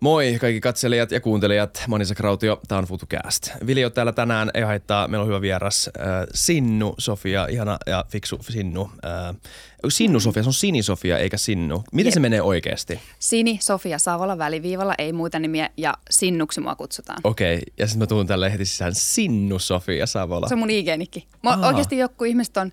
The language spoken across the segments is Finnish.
Moi kaikki katselijat ja kuuntelijat. Manisa Krautio, tää on FutuCast. Viljo täällä tänään, ei haittaa, meillä on hyvä vieras. Äh, Sinnu, Sofia, ihana ja fiksu Sinnu. Äh, Sinnu Sofia, se on Sini Sofia eikä Sinnu. Miten Jep. se menee oikeasti? Sini, Sofia Savola väliviivalla, ei muita nimiä ja Sinnuksi mua kutsutaan. Okei, okay. ja sitten mä tuun tälle heti sisään Sinnu Sofia Savola. Se on mun IG-nikki. Mä, oikeasti joku ihmiset on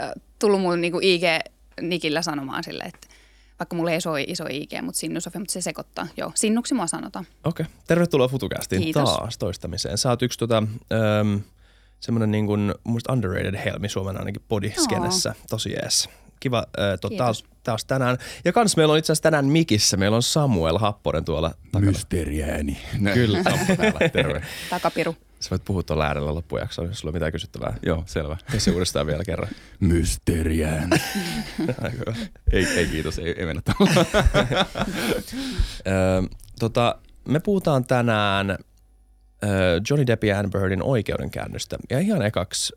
äh, tullut mun niinku IG-nikillä sanomaan silleen, että vaikka mulla ei iso, iso IG, mutta Sinnu Sofia, mutta se sekoittaa. Joo, Sinnuksi mua sanotaan. Okei, okay. tervetuloa FutuCastiin Kiitos. taas toistamiseen. Sä oot yksi tota, ähm, semmoinen niin kuin, mun mielestä underrated helmi Suomen ainakin podiskenessä. Tosi jees. Kiva äh, to, Kiitos. taas, taas tänään. Ja kans meillä on itse asiassa tänään mikissä, meillä on Samuel Happonen tuolla takana. Mysteeriääni. Kyllä. Terve. Takapiru. Sä voit puhua tuolla äärellä loppujaksoon, jos sulla on mitään kysyttävää. Joo, selvä. Tee se uudestaan vielä kerran. Hyvä. ei, ei kiitos, ei, ei mennä tota, me puhutaan tänään Johnny Depp ja Amber Heardin oikeudenkäynnöstä. Ja ihan ekaksi,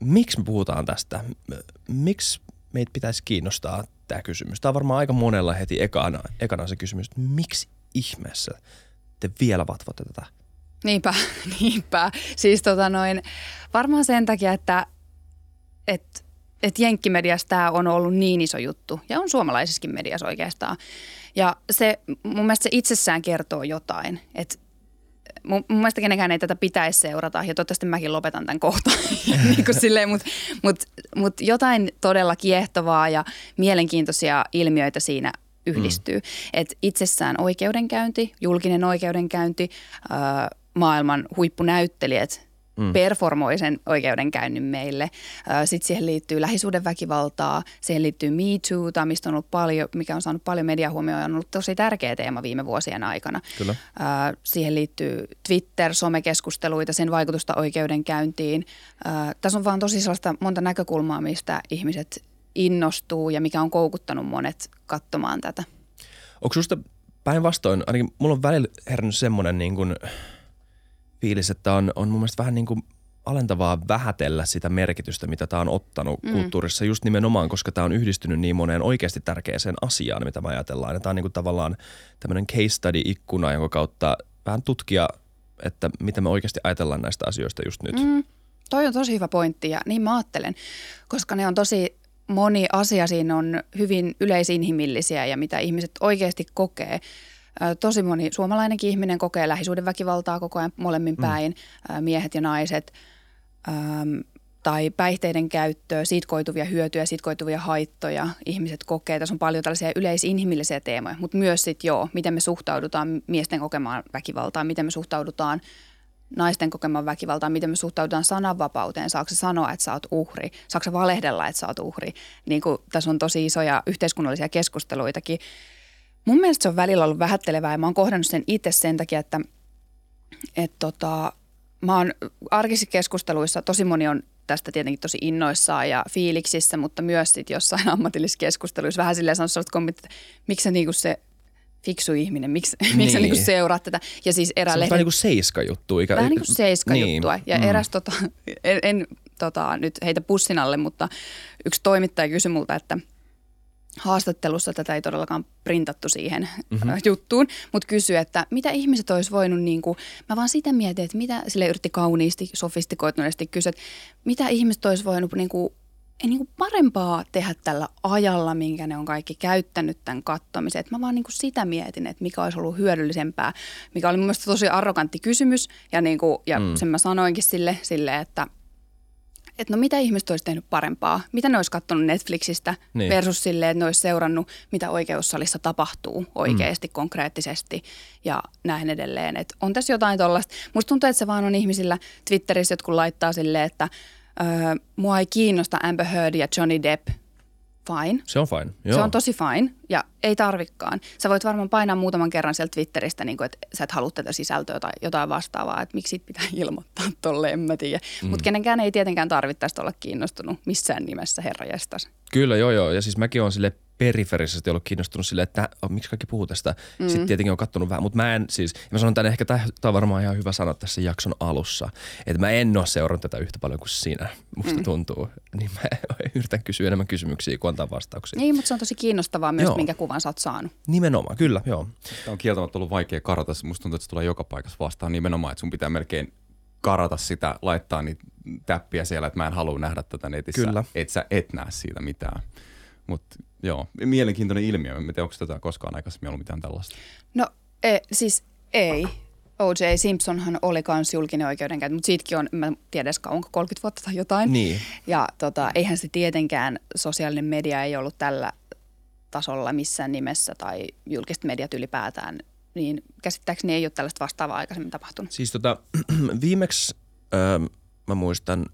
miksi me puhutaan tästä? Miksi meitä pitäisi kiinnostaa tämä kysymys? Tämä on varmaan aika monella heti ekana, ekana se kysymys, että miksi ihmeessä te vielä vatvotte tätä? Niinpä, niinpä. Siis tota noin, varmaan sen takia, että et, et Jenkkimediassa tämä on ollut niin iso juttu ja on suomalaisessakin mediassa oikeastaan. Ja se mun mielestä se itsessään kertoo jotain, että mun, mun mielestä kenenkään ei tätä pitäisi seurata ja toivottavasti mäkin lopetan tämän kohta. niin kuin silleen, mutta mut, mut jotain todella kiehtovaa ja mielenkiintoisia ilmiöitä siinä yhdistyy. Mm. Et itsessään oikeudenkäynti, julkinen oikeudenkäynti, äh, maailman huippunäyttelijät mm. performoi sen oikeudenkäynnin meille. Sitten siihen liittyy lähisuhdeväkivaltaa, siihen liittyy Me Too, mistä on ollut paljon, mikä on saanut paljon mediahuomioon ja on ollut tosi tärkeä teema viime vuosien aikana. Kyllä. Siihen liittyy Twitter, somekeskusteluita, sen vaikutusta oikeudenkäyntiin. Tässä on vaan tosi sellaista monta näkökulmaa, mistä ihmiset innostuu ja mikä on koukuttanut monet katsomaan tätä. Onko susta päinvastoin, ainakin mulla on välillä herännyt semmoinen niin kuin fiilis, että on, on mun mielestä vähän niin kuin alentavaa vähätellä sitä merkitystä, mitä tämä on ottanut mm. kulttuurissa just nimenomaan, koska tämä on yhdistynyt niin moneen oikeasti tärkeäseen asiaan, mitä me ajatellaan. Ja tämä on niin kuin tavallaan tämmöinen case study-ikkuna, jonka kautta vähän tutkia, että mitä me oikeasti ajatellaan näistä asioista just nyt. Mm, toi on tosi hyvä pointti ja niin mä ajattelen, koska ne on tosi, moni asia siinä on hyvin yleisinhimillisiä ja mitä ihmiset oikeasti kokee. Tosi moni suomalainenkin ihminen kokee lähisuhdeväkivaltaa koko ajan molemmin päin, ö, miehet ja naiset, tai päihteiden käyttöä, siitä koituvia hyötyjä, siitä koituvia haittoja ihmiset kokee. Tässä on paljon tällaisia yleisinhimillisiä teemoja, mutta myös sitten joo, miten me suhtaudutaan miesten kokemaan väkivaltaan, miten me suhtaudutaan naisten kokemaan väkivaltaan, miten me suhtaudutaan sananvapauteen, saako se sanoa, että sä oot uhri, saako se valehdella, että sä oot uhri. Niin kuin, tässä on tosi isoja yhteiskunnallisia keskusteluitakin. Mun mielestä se on välillä ollut vähättelevää ja mä oon kohdannut sen itse sen takia, että, että tota, mä oon arkisissa keskusteluissa, tosi moni on tästä tietenkin tosi innoissaan ja fiiliksissä, mutta myös sit jossain ammatillisissa keskusteluissa vähän silleen sanonut kommentit, että miksi sä niinku se fiksu ihminen, miksi, niin. miksi sä Niin. niinku seuraat tätä. Ja siis Se erään on lehden vähän niin kuin seiska-juttu. Ikä, vähän niin kuin seiska niin. juttua. Ja mm. eräs, tota, en, en tota, nyt heitä pussin alle, mutta yksi toimittaja kysyi multa, että haastattelussa tätä ei todellakaan printattu siihen mm-hmm. juttuun, mutta kysyi, että mitä ihmiset olisi voinut, niin kuin, mä vaan sitä mietin, että mitä, sille yritti kauniisti, sofistikoituneesti kysyä, että mitä ihmiset olisi voinut niin kuin, ei niin kuin parempaa tehdä tällä ajalla, minkä ne on kaikki käyttänyt tämän kattomisen. Että mä vaan niin kuin sitä mietin, että mikä olisi ollut hyödyllisempää, mikä oli mun mielestä tosi arrogantti kysymys. Ja, niin kuin, ja mm. sen mä sanoinkin sille, sille että, että no mitä ihmiset olisi tehnyt parempaa? Mitä ne olisi katsonut Netflixistä Niin. versus silleen, että ne olisi seurannut, mitä oikeussalissa tapahtuu oikeasti, mm. konkreettisesti ja näin edelleen. Et on tässä jotain tuollaista. Musta tuntuu, että se vaan on ihmisillä Twitterissä, jotkut laittaa silleen, että öö, mua ei kiinnosta Amber Heard ja Johnny Depp. Fine. Se on fine. Joo. Se on tosi fine ja ei tarvikkaan. Sä voit varmaan painaa muutaman kerran sieltä Twitteristä, niin kuin, että sä et halua tätä sisältöä tai jotain vastaavaa, että miksi siitä pitää ilmoittaa tolle, en mä tiedä. Mm. Mutta kenenkään ei tietenkään tarvitse tästä olla kiinnostunut missään nimessä, herra jestas. Kyllä, joo joo. Ja siis mäkin olen sille periferisesti ollut kiinnostunut sille, että oh, miksi kaikki puhuu tästä. Mm. Sitten tietenkin on kattonut vähän, mutta mä en siis, mä sanon tänne ehkä, tämä on varmaan ihan hyvä sanoa tässä jakson alussa, että mä en ole seurannut tätä yhtä paljon kuin sinä, musta mm. tuntuu. Niin mä yritän kysyä enemmän kysymyksiä kuin antaa vastauksia. Niin, mutta se on tosi kiinnostavaa myös, Joo. minkä kuvan sä oot saanut. Nimenomaan, kyllä, joo. Tämä on kieltämättä ollut vaikea karata. Musta tuntuu, että se tulee joka paikassa vastaan nimenomaan, että sun pitää melkein karata sitä, laittaa niitä täppiä siellä, että mä en halua nähdä tätä netissä. Kyllä. Et sä et näe siitä mitään. Mutta joo, mielenkiintoinen ilmiö. En tiedä, onko tätä koskaan aikaisemmin ollut mitään tällaista. No e, siis ei. O.J. Simpsonhan oli kans julkinen oikeudenkäynti, mutta siitäkin on, mä en tiedä edes onko 30 vuotta tai jotain. Niin. Ja tota, eihän se tietenkään, sosiaalinen media ei ollut tällä tasolla missään nimessä tai julkiset mediat ylipäätään, niin käsittääkseni ei ole tällaista vastaavaa aikaisemmin tapahtunut. Siis tota, viimeksi öö, mä muistan,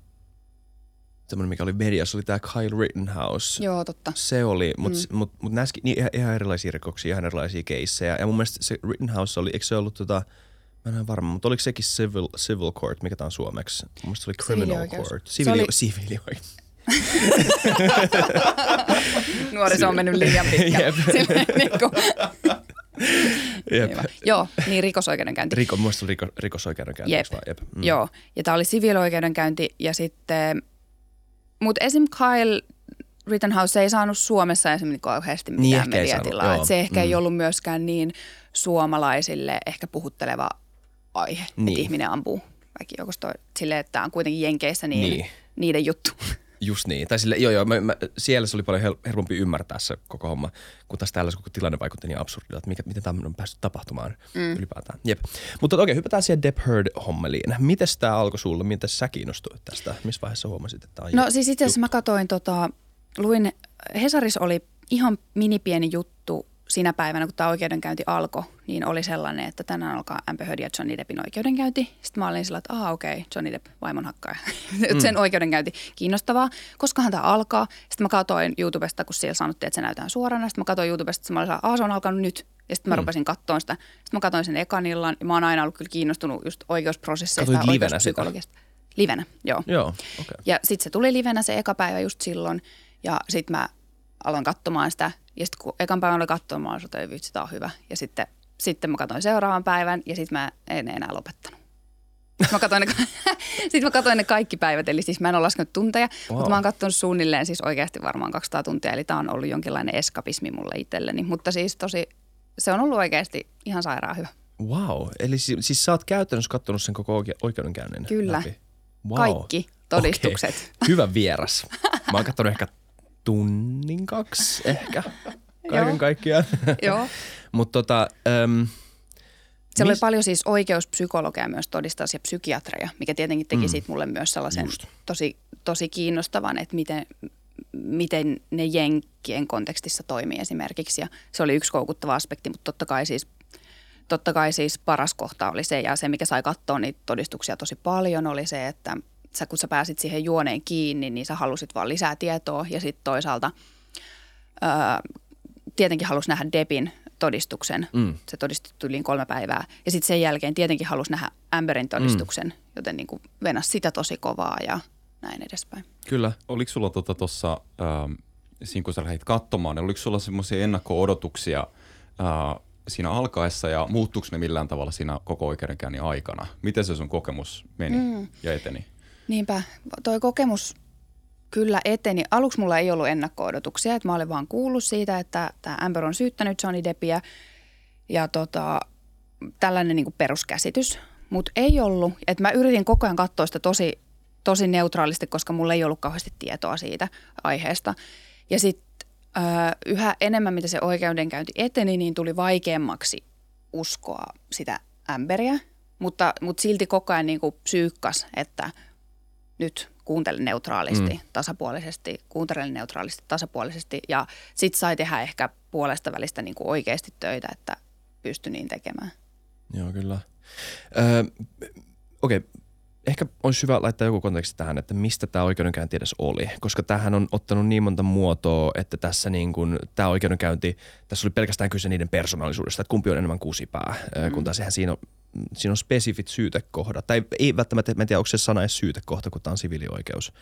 semmoinen mikä oli mediassa, oli tämä Kyle Rittenhouse. Joo, totta. Se oli, mutta mm. mut, mut näskin niin ihan, ihan erilaisia rikoksia, ihan erilaisia keissejä. Ja mun mielestä se Rittenhouse oli, eikö se ollut tota, mä en ole varma, mutta oliko sekin civil, civil court, mikä tämä on suomeksi? Mun mielestä se oli criminal court. Sivili, oli- siviilioikeus. Nuoriso on mennyt liian pitkälle. Jep. Silleen niin kuin, Jep. hyvä. Joo, niin rikosoikeudenkäynti. Riko, mun oli riko, rikosoikeudenkäynti. Jep. vaan? Jep. Mm. Joo, ja tämä oli siviilioikeudenkäynti ja sitten, mutta esim. Kyle Rittenhouse ei saanut Suomessa esimerkiksi kauheasti Niin, mitään saanut, mediatilaa. se ehkä Mm. ei ollut myöskään niin suomalaisille ehkä puhutteleva aihe, niin. Niin. että ihminen ampuu väkijoukosta silleen, että tämä on kuitenkin Jenkeissä niin, Niin. niiden juttu. Just niin. Tai sille, joo, joo, mä, mä, siellä se oli paljon hel- helpompi ymmärtää se koko homma, kun taas täällä se koko tilanne vaikutti niin absurdilta, että mikä, miten tämä on päässyt tapahtumaan mm. ylipäätään. Jep. Mutta okei, hypätään siihen Depp Heard-hommeliin. Miten tämä alkoi sulle? Miten sä kiinnostuit tästä? Missä vaiheessa huomasit, että tämä on No ju- siis itse asiassa mä katsoin, tota, luin, Hesaris oli ihan minipieni juttu siinä päivänä, kun tämä oikeudenkäynti alkoi, niin oli sellainen, että tänään alkaa Amber Heard ja Johnny Deppin oikeudenkäynti. Sitten mä olin sillä, että aha okei, okay, Johnny Depp vaimon hakkaaja. Mm. Sen oikeudenkäynti kiinnostavaa. Koskahan tämä alkaa? Sitten mä katsoin YouTubesta, kun siellä sanottiin, että se näytetään suorana. Sitten mä katsoin YouTubesta, että mä olin sellainen, se on alkanut nyt. Ja sitten mä mm. rupesin katsoa sitä. Sitten mä katsoin sen ekan illan. Ja mä oon aina ollut kyllä kiinnostunut just oikeusprosesseista ja livenä sitä? oikeuspsykologiasta. Livenä, joo. Joo. Okay. Ja sitten se tuli livenä se eka päivä just silloin. Ja sitten mä aloin katsomaan sitä. Ja sitten kun ekan päivän oli katsomaan, mä olin, että "Ei vitsi, tää on hyvä. Ja sitten, sitten mä katsoin seuraavan päivän ja sitten mä en enää lopettanut. Sitten mä katsoin ne, sit mä katsoin ne kaikki päivät, eli siis mä en ole laskenut tunteja, wow. Mutta mä oon katsonut suunnilleen siis oikeasti varmaan 200 tuntia, eli tää on ollut jonkinlainen eskapismi mulle itselleni. Mutta siis tosi, se on ollut oikeasti ihan sairaan hyvä. Wow. Eli si- siis sä oot käytännössä kattonut sen koko oike- oikeudenkäynnin Kyllä. läpi? Wow. Kaikki todistukset. Okei. Hyvä vieras. Mä oon kattonut ehkä tunnin kaksi ehkä. Kaiken kaikkiaan. Joo. Mutta tota, äm, Siellä Mis- oli paljon siis oikeuspsykologeja myös todistaa ja psykiatreja, mikä tietenkin teki Mm. mm. siitä mulle myös sellaisen Just. tosi, tosi kiinnostavan, että miten, miten ne jenkkien kontekstissa toimii esimerkiksi. Ja se oli yksi koukuttava aspekti, mutta totta kai siis, totta kai siis paras kohta oli se, ja se mikä sai katsoa niitä todistuksia tosi paljon, oli se, että sä, kun sä pääsit siihen juoneen kiinni, niin sä halusit vaan lisää tietoa ja sitten toisaalta öö, tietenkin halusi nähdä Depin todistuksen. Mm. Se todistettu yli kolme päivää. Ja sitten sen jälkeen tietenkin halusi nähdä Amberin todistuksen, mm. joten niin kuin sitä tosi kovaa ja näin edespäin. kyllä. Oliko sulla tuossa, tota, ähm, siinä kun sä lähdit katsomaan, niin oliko sulla semmoisia ennakko-odotuksia äh, siinä alkaessa ja muuttuiko ne millään tavalla siinä koko oikeudenkäynnin aikana? Miten se sun kokemus meni mm. ja eteni? Niinpä, toi kokemus kyllä eteni. Aluksi mulla ei ollut ennakko-odotuksia, että mä olin vaan kuullut siitä, että tämä Amber on syyttänyt Johnny Deppia ja tota, tällainen niin peruskäsitys. Mutta ei ollut, että mä yritin koko ajan katsoa sitä tosi, tosi neutraalisti, koska mulla ei ollut kauheasti tietoa siitä aiheesta. Ja sitten yhä enemmän, mitä se oikeudenkäynti eteni, niin tuli vaikeammaksi uskoa sitä Amberia, mutta, mutta silti koko ajan niin kuin psyykkas, että nyt kuuntele neutraalisti, mm. tasapuolisesti, kuuntele neutraalisti, tasapuolisesti ja sit sai tehdä ehkä puolesta välistä niin kuin oikeasti töitä, että pystyi niin tekemään. Joo, kyllä. Öö, Okei, okay. ehkä olisi hyvä laittaa joku konteksti tähän, että mistä tämä oikeudenkäynti edes oli, koska tähän on ottanut niin monta muotoa, että tässä niin kuin, tämä oikeudenkäynti, tässä oli pelkästään kyse niiden persoonallisuudesta, että kumpi on enemmän kusipää, mm. kun taas eihän siinä on, siinä on spesifit syytekohdat, tai ei välttämättä, mä en tiedä, onko se sana edes syytekohta, kun tämä on siviilioikeus.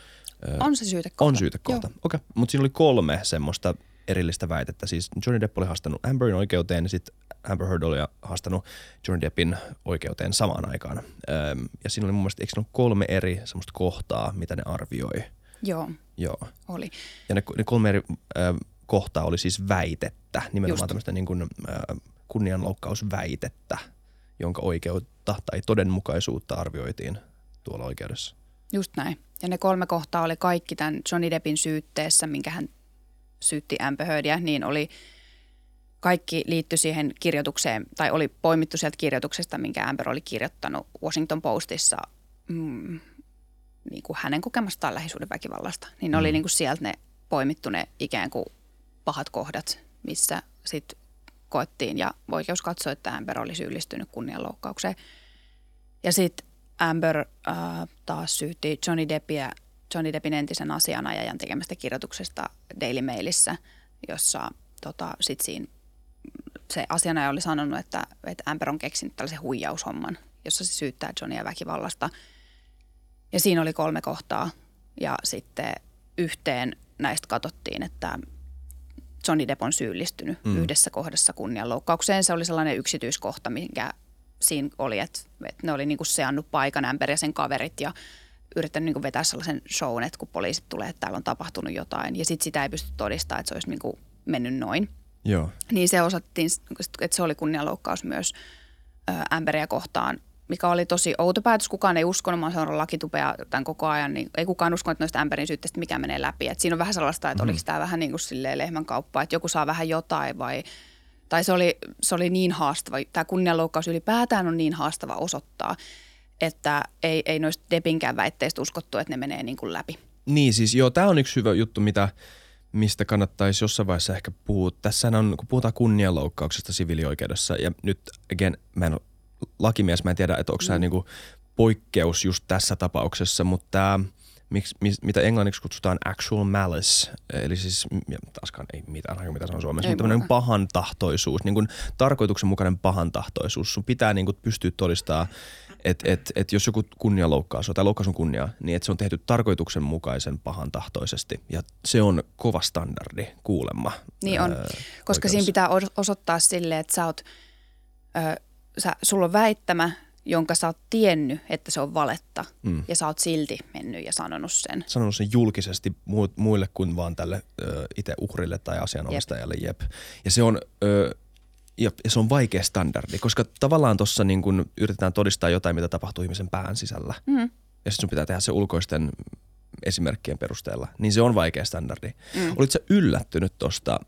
On se syytekohta. On syytekohta, okei. Okay. Mutta siinä oli kolme semmoista erillistä väitettä. Siis Johnny Depp oli haastanut Amberin oikeuteen ja sitten Amber Heard oli haastanut Johnny Deppin oikeuteen samaan aikaan. Ja siinä oli mun mielestä, eikö ne kolme eri semmoista kohtaa, mitä ne arvioi? Joo, Joo. oli. Ja ne, ne kolme eri kohtaa oli siis väitettä, nimenomaan Just. tämmöistä niin kuin, ö, kunnianloukkausväitettä, jonka oikeutta tai todenmukaisuutta arvioitiin tuolla oikeudessa. Just näin. Ja ne kolme kohtaa oli kaikki tämän Johnny Deppin syytteessä, minkä hän syytti Heardia, niin oli kaikki liittyi siihen kirjoitukseen, tai oli poimittu sieltä kirjoituksesta, minkä Amber oli kirjoittanut Washington Postissa mm, niin kuin hänen kokemastaan lähisuhdeväkivallasta. Niin ne oli niin kuin sieltä ne poimittu ne ikään kuin pahat kohdat, missä sitten koettiin ja oikeus katsoi, että Amber oli syyllistynyt kunnianloukkaukseen. Ja sitten Amber äh, taas syytti Johnny Deppia, Johnny Deppin entisen asianajajan tekemästä kirjoituksesta Daily Mailissä, jossa tota, sit siinä se asianajaja oli sanonut, että, että Amber on keksinyt tällaisen huijaushomman, jossa se syyttää Johnia väkivallasta. Ja siinä oli kolme kohtaa ja sitten yhteen näistä katsottiin, että Johnny Depp on syyllistynyt mm. yhdessä kohdassa kunnianloukkaukseen. Se oli sellainen yksityiskohta, minkä siinä oli, että, että ne oli niinku seannut paikan Amber ja sen kaverit ja yrittänyt niinku vetää sellaisen shown, että kun poliisit tulee, että täällä on tapahtunut jotain. Ja sitten sitä ei pysty todistamaan, että se olisi niinku mennyt noin. Joo. Niin se osattiin, että se oli kunnianloukkaus myös Amberia kohtaan, mikä oli tosi outo päätös. Kukaan ei uskonut, mä oon seurannut lakitupea tämän koko ajan, niin ei kukaan uskonut, että noista Amberin syytteistä mikä menee läpi. Et siinä on vähän sellaista, että mm. oliko tämä vähän niin kuin silleen lehmän kauppa, että joku saa vähän jotain vai tai se oli, se oli niin haastava, tämä kunnianloukkaus ylipäätään on niin haastava osoittaa, että ei, ei noista Depinkään väitteistä uskottu, että ne menee niin kuin läpi. Niin siis joo, tämä on yksi hyvä juttu, mitä, mistä kannattaisi jossain vaiheessa ehkä puhua. Tässä on, kun puhutaan kunnianloukkauksesta siviilioikeudessa ja nyt again, mä en ole lakimies, mä en tiedä, että onko Mm. niinku poikkeus just tässä tapauksessa, mutta tämä, miksi, mis, mitä englanniksi kutsutaan actual malice, eli siis taaskaan ei mitään, aika mitä se on suomessa, Ei mutta tämmöinen mullakaan. pahan tahtoisuus, niin kuin tarkoituksenmukainen pahan tahtoisuus. Sun pitää niin kuin pystyä todistaa, että et, et jos joku kunnianloukkaus on, tai loukkaus on kunnia, niin että se on tehty tarkoituksenmukaisen pahan tahtoisesti. Ja se on kova standardi kuulemma. Niin on, ää, koska oikeudessa. siinä pitää os- osoittaa sille, että sä oot, ö, sä, sulla on väittämä, jonka sä oot tiennyt, että se on valetta Mm. ja sä oot silti mennyt ja sanonut sen. sanonut sen julkisesti mu- muille kuin vaan tälle ö, itse uhrille tai asianomistajalle. Jep. Ja se on... Ö, ja, ja se on vaikea standardi, koska tavallaan tuossa niin kun yritetään todistaa jotain, mitä tapahtuu ihmisen pään sisällä. Mm. Ja sitten sun pitää tehdä se ulkoisten esimerkkien perusteella. Niin se on vaikea standardi. Mm. Olitko sä yllättynyt tuosta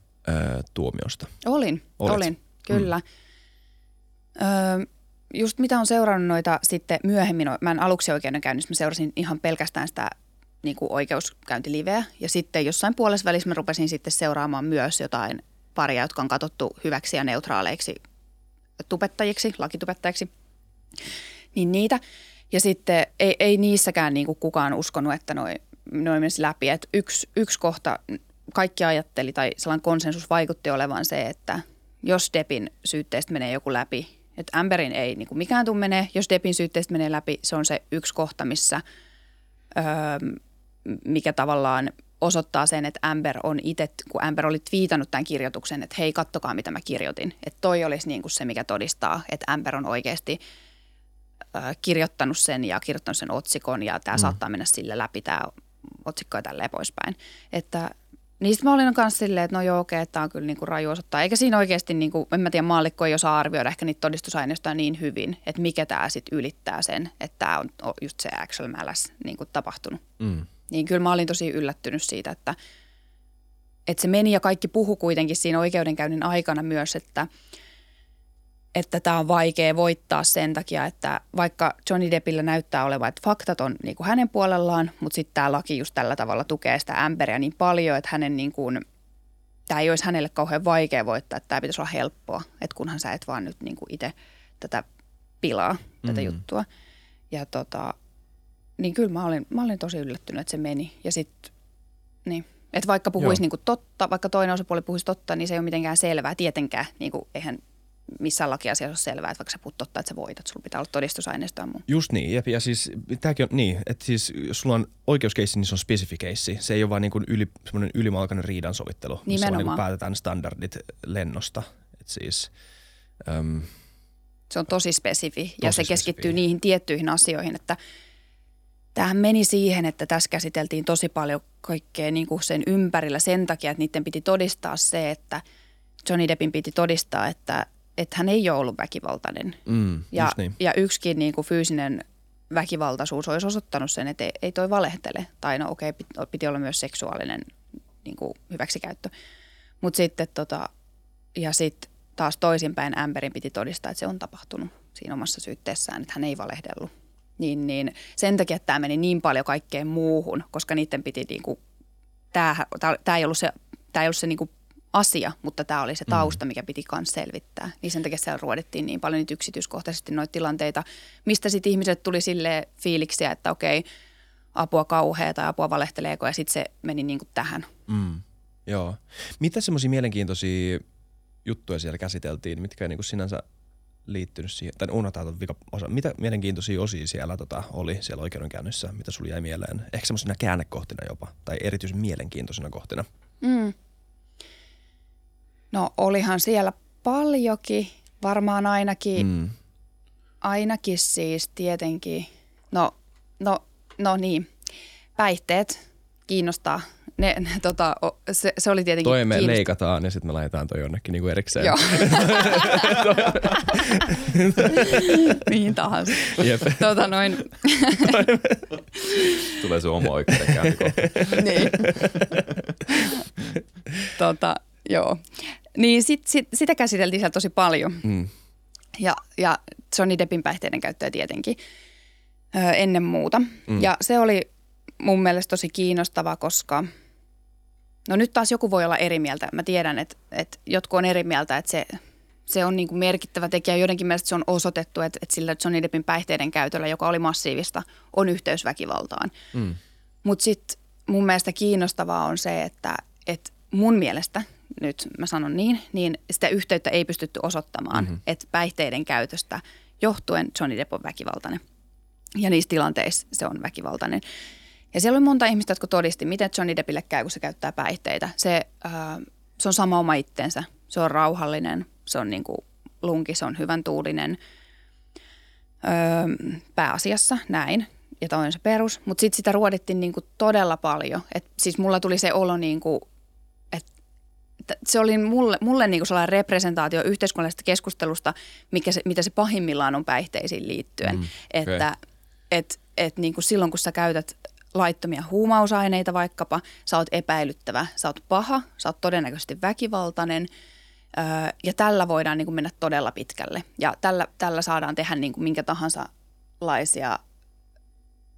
tuomiosta? Olin, Olet. olin, kyllä. Mm. Öö, just mitä on seurannut noita sitten myöhemmin, mä en aluksi oikeudenkäynnissä, mä seurasin ihan pelkästään sitä niin kuin oikeuskäyntiliveä. Ja sitten jossain puolessa välissä mä rupesin sitten seuraamaan myös jotain paria, jotka on katsottu hyväksi ja neutraaleiksi tubettajiksi, lakitubettajiksi. Niin niitä. Ja sitten ei, ei niissäkään niin kuin kukaan uskonut, että noi, noi menisi läpi. Et yksi, yksi kohta kaikki ajatteli tai sellainen konsensus vaikutti olevan se, että jos Depin syytteestä menee joku läpi, että Amberin ei niin kuin mikään tule menee, jos Depin syytteestä menee läpi, se on se yksi kohta, missä öö, mikä tavallaan osoittaa sen, että Amber on itse, kun Amber oli twiitannut tämän kirjoituksen, että hei, kattokaa mitä mä kirjoitin. Että toi olisi niin kuin se, mikä todistaa, että Amber on oikeasti ö, kirjoittanut sen ja kirjoittanut sen otsikon ja tämä mm. saattaa mennä sille läpi tämä otsikko ja tälleen poispäin. Että niistä mä olin kanssa silleen, että no joo okei, että tämä on kyllä niin kuin raju osoittaa. Eikä siinä oikeasti, niin kuin, en mä tiedä, maallikko ei osaa arvioida ehkä niitä todistusaineistoja niin hyvin, että mikä tämä sitten ylittää sen, että tämä on just se actual malice niin kuin tapahtunut. Mm. Niin kyllä mä olin tosi yllättynyt siitä, että, että se meni ja kaikki puhu kuitenkin siinä oikeudenkäynnin aikana myös, että että tämä on vaikea voittaa sen takia, että vaikka Johnny Deppillä näyttää olevan, että faktat on niin kuin hänen puolellaan, mutta sitten tämä laki just tällä tavalla tukee sitä Amberia niin paljon, että hänen niin kuin, tämä ei olisi hänelle kauhean vaikea voittaa, että tämä pitäisi olla helppoa, että kunhan sä et vaan nyt niin kuin itse tätä pilaa, tätä Mm. juttua. Ja tota, niin kyllä mä olin, mä olin tosi yllättynyt, että se meni. Ja sitten, niin, että vaikka puhuisi Joo. niin kuin totta, vaikka toinen osapuoli puhuisi totta, niin se ei ole mitenkään selvää. Tietenkään, niin kuin, eihän missään lakiasiassa ole selvää, että vaikka sä puhut totta, että sä voitat, sulla pitää olla todistusaineistoa ja muu. Just niin, jep. Ja siis tämäkin on niin, että siis jos sulla on oikeuskeissi, niin se on spesifikeissi. Se ei ole vaan niin kuin yli, semmoinen ylimalkainen riidansovittelu, missä vaan niin kuin Nimenomaan. päätetään standardit lennosta. Et siis, äm, Se on tosi spesifi ja Tosi se keskittyy spesifi. niihin tiettyihin asioihin, että tämähän meni siihen, että tässä käsiteltiin tosi paljon kaikkea niin kuin sen ympärillä sen takia, että niiden piti todistaa se, että Johnny Deppin piti todistaa, että, että hän ei ole ollut väkivaltainen. mm, Ja, niin. ja yksikin niin kuin fyysinen väkivaltaisuus olisi osoittanut sen, että ei, ei toi valehtele. Tai no okei, piti, piti olla myös seksuaalinen niin kuin hyväksikäyttö. Mutta sitten tota, ja sitten taas toisinpäin Amberin piti todistaa, että se on tapahtunut siinä omassa syytteessään, että hän ei valehdellut. Niin, niin sen takia että tämä meni niin paljon kaikkeen muuhun, koska niiden piti niin kuin, tämä, tämä ei ollut se, tämä ei ollut se niin kuin asia, mutta tämä oli se tausta, mikä piti myös selvittää. Niin sen takia siellä ruodittiin niin paljon niitä yksityiskohtaisesti noita tilanteita, mistä sitten ihmiset tuli sille fiiliksiä, että okei, apua kauhea tai apua valehteleeko ja sitten se meni niin kuin tähän. Mm, joo. Mitä semmoisia mielenkiintoisia juttuja siellä käsiteltiin, mitkä ei niinku sinänsä liittynyt siihen, tai unohtaa tuon vika osa. Mitä mielenkiintoisia osia siellä tota, oli siellä oikeudenkäynnissä, mitä sulla jäi mieleen? Ehkä semmoisina käännekohtina jopa, tai erityisen mielenkiintoisina kohtina. Mm. No olihan siellä paljonkin, varmaan ainakin, mm. Ainakin siis tietenkin, no, no, no niin, päihteet kiinnostaa. Ne, ne, tota, o- se, se oli tietenkin Toi me leikataan ja sitten me laitetaan toi jonnekin niinku erikseen. Joo. Mihin tahansa. Jep. Tota noin, Tulee se oma oikeudenkäynti niin. tota, joo. Niin sit, sit, sitä käsiteltiin siellä tosi paljon. Mm. Ja, ja Johnny Deppin päihteiden käyttöä tietenkin ö, ennen muuta. Mm. Ja se oli mun mielestä tosi kiinnostava, koska no nyt taas joku voi olla eri mieltä. Mä tiedän, että, että jotkut on eri mieltä, että se, se on niin kuin merkittävä tekijä. Joidenkin mielestä se on osoitettu, että, että sillä Johnny Deppin päihteiden käytöllä, joka oli massiivista, on yhteys väkivaltaan. Mm. Mutta sitten mun mielestä kiinnostavaa on se, että, että mun mielestä, nyt mä sanon niin, niin sitä yhteyttä ei pystytty osoittamaan, mm-hmm. että päihteiden käytöstä johtuen Johnny Depp on väkivaltainen. Ja niissä tilanteissa se on väkivaltainen. Ja siellä oli monta ihmistä, jotka todisti, miten Johnny Deppille käy, kun se käyttää päihteitä. Se, ää, se on sama oma itsensä. Se on rauhallinen, se on niinku lunki, se on hyvän tuulinen. Öö, pääasiassa näin. Ja toi on se perus. Mutta sitten sitä ruodittiin niinku todella paljon. Et siis mulla tuli se olo, niinku, että että se oli mulle, mulle niinku sellainen representaatio yhteiskunnallisesta keskustelusta, mikä se, mitä se pahimmillaan on päihteisiin liittyen. Mm, okei. Että et, et niinku silloin, kun sä käytät laittomia huumausaineita vaikkapa, sä oot epäilyttävä, sä oot paha, sä oot todennäköisesti väkivaltainen öö, ja tällä voidaan niinku mennä todella pitkälle. Ja tällä, tällä saadaan tehdä niinku minkä tahansa laisia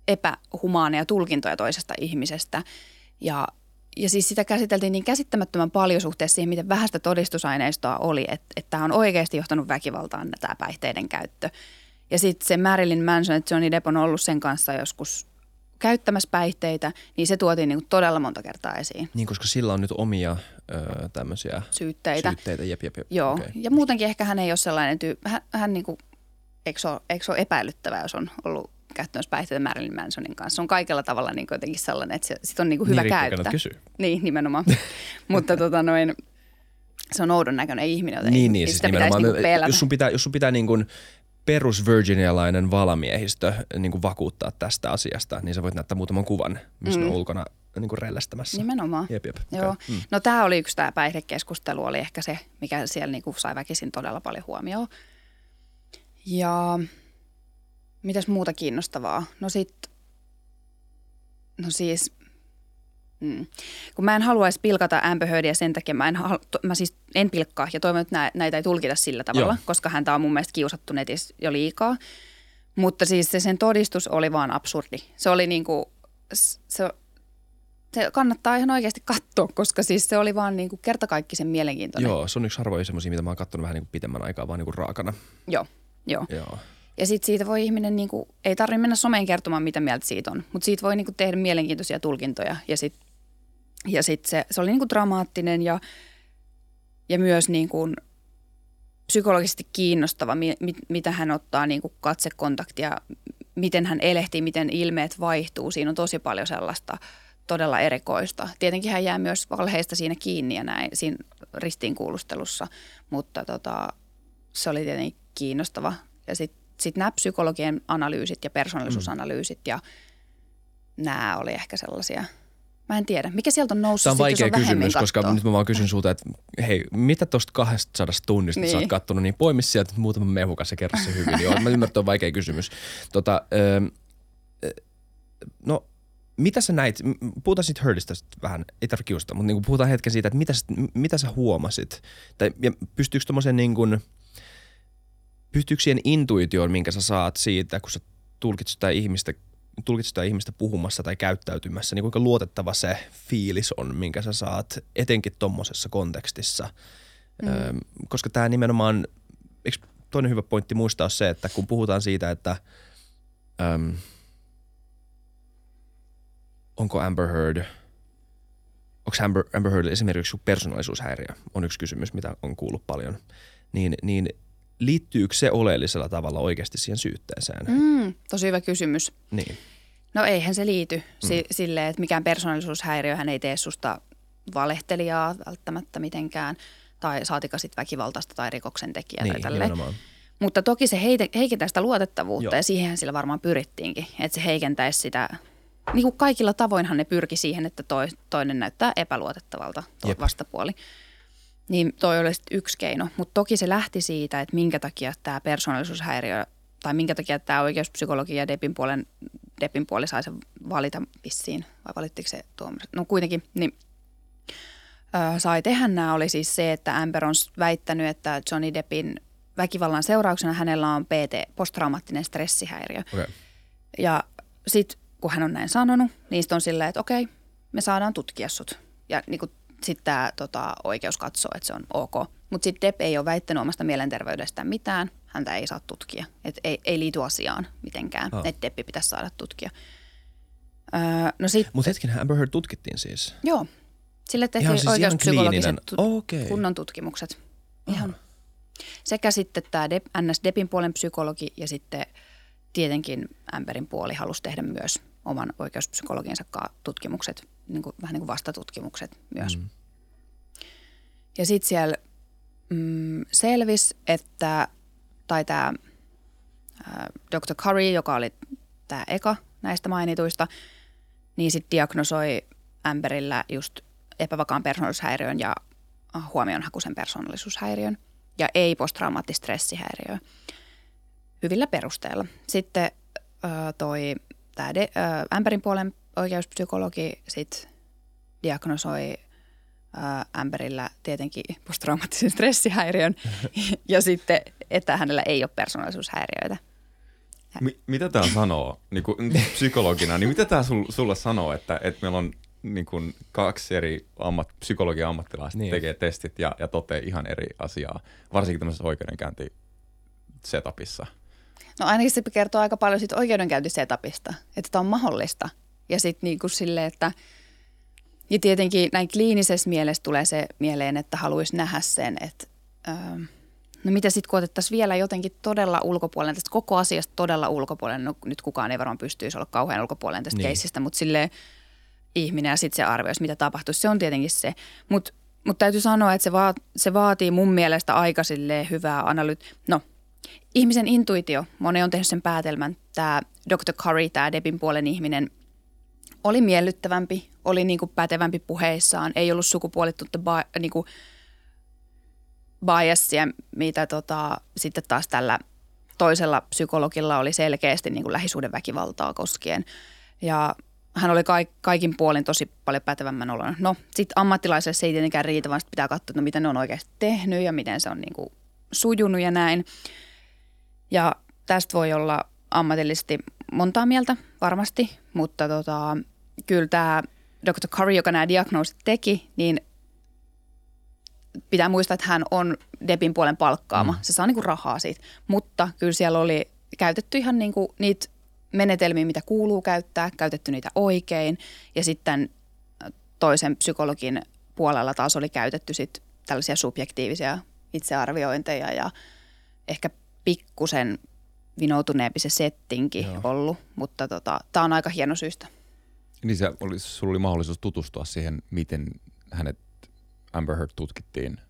epähumaaneja tulkintoja toisesta ihmisestä. Ja, ja siis sitä käsiteltiin niin käsittämättömän paljon suhteessa siihen, miten vähäistä todistusaineistoa oli, että, että tämä on oikeasti johtanut väkivaltaan tämä päihteiden käyttö. Ja sitten se Marilyn Manson, että Johnny Depp on ollut sen kanssa joskus käyttämässä päihteitä, niin se tuotiin niin todella monta kertaa esiin. Niin, koska sillä on nyt omia öö, tämmöisiä Syytteitä. syytteitä. Jep, jep, jep. Joo, Okay. ja muutenkin ehkä hän ei ole sellainen tyyppi, hän, hän niin kuin, eikö, se ole, eikö se ole epäilyttävää, jos on ollut käyttämässä päihteitä Marilyn Mansonin kanssa. Se on kaikella tavalla niin kuin jotenkin sellainen, että se, sit on niin kuin hyvä niin, käyttää. kysyy. Niin, nimenomaan. Mutta tota noin, se on oudon näköinen ihminen, joten Niin, niin, siis sitä pitäisi niinku pelätä. jos sun pitää, jos sun pitää niin kuin perus virginialainen valamiehistö niin kuin vakuuttaa tästä asiasta, niin sä voit näyttää muutaman kuvan, missä mm. on ulkona niin kuin rellästämässä. Nimenomaan. Jep, jep. Joo. Okay. Mm. No tämä oli yksi tämä päihdekeskustelu, oli ehkä se, mikä siellä niinku sai väkisin todella paljon huomioon. Ja mitäs muuta kiinnostavaa? No sit, no siis, mm. kun mä en haluaisi pilkata Heardia sen takia, mä, en, hal- to- mä siis en pilkkaa ja toivon, että näitä ei tulkita sillä tavalla, Joo. koska häntä on mun mielestä kiusattu netissä jo liikaa. Mutta siis se sen todistus oli vaan absurdi. Se oli niinku, se, se kannattaa ihan oikeasti katsoa, koska siis se oli vaan niinku kertakaikkisen mielenkiintoinen. Joo, se on yksi harvoja semmoisia, mitä mä oon katsonut vähän niin kuin pitemmän aikaa, vaan niin kuin raakana. Joo, joo. Joo. Ja sitten siitä voi ihminen, niinku, ei tarvitse mennä someen kertomaan, mitä mieltä siitä on, mutta siitä voi niinku tehdä mielenkiintoisia tulkintoja. Ja sitten ja sit se, se oli niinku dramaattinen ja, ja myös niinku psykologisesti kiinnostava, mi, mi, mitä hän ottaa niin kuin katsekontaktia, miten hän elehtii, miten ilmeet vaihtuu. Siinä on tosi paljon sellaista todella erikoista. Tietenkin hän jää myös valheista siinä kiinni ja näin siinä ristiinkuulustelussa, mutta tota, se oli tietenkin kiinnostava. Ja sitten sit nämä psykologien analyysit ja persoonallisuusanalyysit ja nämä oli ehkä sellaisia – Mä en tiedä. Mikä sieltä on noussut? Tämä on vaikea on kysymys, koska nyt mä vaan kysyn sulta, että hei, mitä tuosta 200 tunnista niin. sä oot niin. kattonut, niin poimi sieltä muutama mehukas ja kerro se hyvin. Joo, mä ymmärrän, että on vaikea kysymys. Tota, öö, no, mitä sä näit, puhutaan siitä Hurdista vähän, ei tarvitse kiusata, mutta niin puhutaan hetken siitä, että mitä, mitä sä huomasit? Tai ja pystyykö tuommoisen niin kuin, pystyykö siihen intuitioon, minkä sä saat siitä, kun sä tulkitset sitä ihmistä tulkitset sitä ihmistä puhumassa tai käyttäytymässä, niin kuinka luotettava se fiilis on, minkä sä saat etenkin tuommoisessa kontekstissa. Mm. Ö, koska tämä nimenomaan, eikö toinen hyvä pointti muistaa se, että kun puhutaan siitä, että äm, onko Amber Heard, onko Amber, Amber Heard esimerkiksi persoonallisuushäiriö, on yksi kysymys, mitä on kuullut paljon, niin, niin liittyykö se oleellisella tavalla oikeasti siihen syytteeseen? Mm, tosi hyvä kysymys. Niin. No eihän se liity mm. silleen, että mikään persoonallisuushäiriöhän ei tee susta valehtelijaa välttämättä mitenkään tai saatika sitten väkivaltaista tai rikoksentekijää niin, tai tälleen. Mutta toki se heite, heikentää sitä luotettavuutta Joo. ja siihen sillä varmaan pyrittiinkin, että se heikentäisi sitä, niin kuin kaikilla tavoinhan ne pyrki siihen, että toi, toinen näyttää epäluotettavalta tuo vastapuoli. Niin toi olisi yksi keino, mutta toki se lähti siitä, että minkä takia tämä persoonallisuushäiriö tai minkä takia tämä oikeuspsykologi ja Depin, puolen, Depin puoli sai sen valita vissiin, vai valittiko se tuomari? No kuitenkin, niin ö, sai tehdä nämä oli siis se, että Amber on väittänyt, että Johnny Deppin väkivallan seurauksena hänellä on PT, posttraumaattinen stressihäiriö. Okay. Ja sitten kun hän on näin sanonut, niin on silleen, että okei, me saadaan tutkia sut. Ja niin kuin sitten tämä tota, oikeus katsoo, että se on ok. Mutta sitten Depp ei ole väittänyt omasta mielenterveydestään mitään. Häntä ei saa tutkia. Et ei, ei liity asiaan mitenkään, oh. että Deppi pitäisi saada tutkia. Öö, no sit, Mutta hetken, Amber Heard tutkittiin siis? Joo. Sille tehtiin siis oikeuspsykologiset tu- okay. kunnon tutkimukset. Ihan. Oh. Sekä sitten tämä Depp, NS Deppin puolen psykologi ja sitten tietenkin Amberin puoli halusi tehdä myös oman oikeuspsykologiensa tutkimukset, niin kuin, vähän niin kuin vastatutkimukset myös. Mm. Ja sitten siellä mm, selvisi, että, tai tämä Dr. Curry, joka oli tämä eka näistä mainituista, niin sitten diagnosoi Amberillä just epävakaan persoonallisuushäiriön ja huomionhakuisen persoonallisuushäiriön ja ei posttraumaattista stressihäiriöä hyvillä perusteella. Sitten toi tämä äh, Ämpärin puolen oikeuspsykologi sit diagnosoi äh, Ämpärillä tietenkin posttraumaattisen stressihäiriön ja sitten, että hänellä ei ole persoonallisuushäiriöitä. Mi- mitä tämä sanoo niin kuin psykologina? Niin mitä tämä sul, sulle sanoo, että, että meillä on niin kuin kaksi eri ammat, psykologian ammattilaista niin. tekee testit ja, ja toteaa ihan eri asiaa, varsinkin tämmöisessä oikeudenkäynti setupissa? No ainakin se kertoo aika paljon siitä oikeudenkäyntisetapista, että tämä on mahdollista. Ja sitten niin kuin sille, että ja tietenkin näin kliinisessä mielessä tulee se mieleen, että haluaisi nähdä sen, että öö, no mitä sitten kun otettaisiin vielä jotenkin todella ulkopuolella, tästä koko asiasta todella ulkopuolella, no nyt kukaan ei varmaan pystyisi olla kauhean ulkopuolella tästä niin. keissistä, mutta sille ihminen ja sitten se arvioisi, mitä tapahtuisi, se on tietenkin se. Mutta mut täytyy sanoa, että se, vaat, se vaatii mun mielestä aika hyvää analyyt. No, ihmisen intuitio, moni on tehnyt sen päätelmän, tämä Dr. Curry, tämä Debin puolen ihminen, oli miellyttävämpi, oli niin kuin pätevämpi puheissaan, ei ollut sukupuolittunutta ba- niin kuin biasia, mitä tota, sitten taas tällä toisella psykologilla oli selkeästi niin kuin lähisuhdeväkivaltaa koskien. Ja hän oli kaik, kaikin puolin tosi paljon pätevämmän oloinen. No, sitten ammattilaiselle se ei tietenkään riitä, vaan pitää katsoa, että no, mitä ne on oikeasti tehnyt ja miten se on niin kuin sujunut ja näin. Ja tästä voi olla ammatillisesti montaa mieltä varmasti, mutta tota, kyllä tämä Dr. Curry, joka nämä diagnoosit teki, niin pitää muistaa, että hän on Debin puolen palkkaama. Mm. Se saa niinku rahaa siitä, mutta kyllä siellä oli käytetty ihan niinku niitä menetelmiä, mitä kuuluu käyttää, käytetty niitä oikein ja sitten toisen psykologin puolella taas oli käytetty sit tällaisia subjektiivisia itsearviointeja ja ehkä pikkusen vinoutuneempi se settinki Joo. ollut, mutta tota, tämä on aika hieno syystä. Niin se oli, sulla oli mahdollisuus tutustua siihen, miten hänet Amber Heard tutkittiin.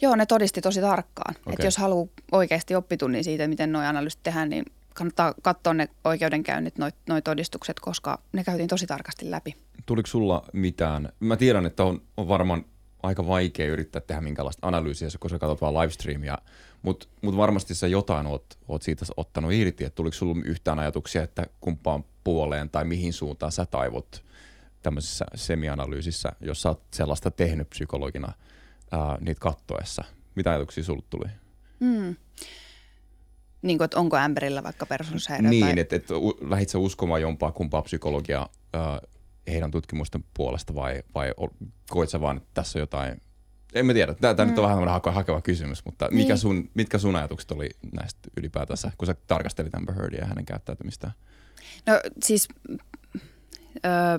Joo, ne todisti tosi tarkkaan. Okay. Että jos haluaa oikeasti oppitunnin siitä, miten nuo analyysit tehdään, niin kannattaa katsoa ne oikeudenkäynnit, noi, noi todistukset, koska ne käytiin tosi tarkasti läpi. Tuliko sulla mitään? Mä tiedän, että on, on varmaan aika vaikea yrittää tehdä minkälaista analyysiä, kun sä katsot vaan livestreamia, mutta mut varmasti sä jotain oot, oot siitä ottanut irti, että tuliko sulla yhtään ajatuksia, että kumpaan puoleen tai mihin suuntaan sä taivot tämmöisessä semianalyysissä, jos sä oot sellaista tehnyt psykologina ää, niitä kattoessa. Mitä ajatuksia sulle tuli? Mm. Niin kuin, että onko Amberillä vaikka persoonallishäiriö Niin, tai... että et, lähit sä uskomaan jompaa kumpaa psykologiaa ää, heidän tutkimusten puolesta vai, vai koit sä vaan, että tässä on jotain, en mä tiedä, tämä mm. nyt on vähän tämmöinen hake- hakeva kysymys, mutta mikä Niin. sun, mitkä sun ajatukset oli näistä ylipäätänsä, kun sä tarkastelit Amber Heardia ja hänen käyttäytymistään? No siis, öö,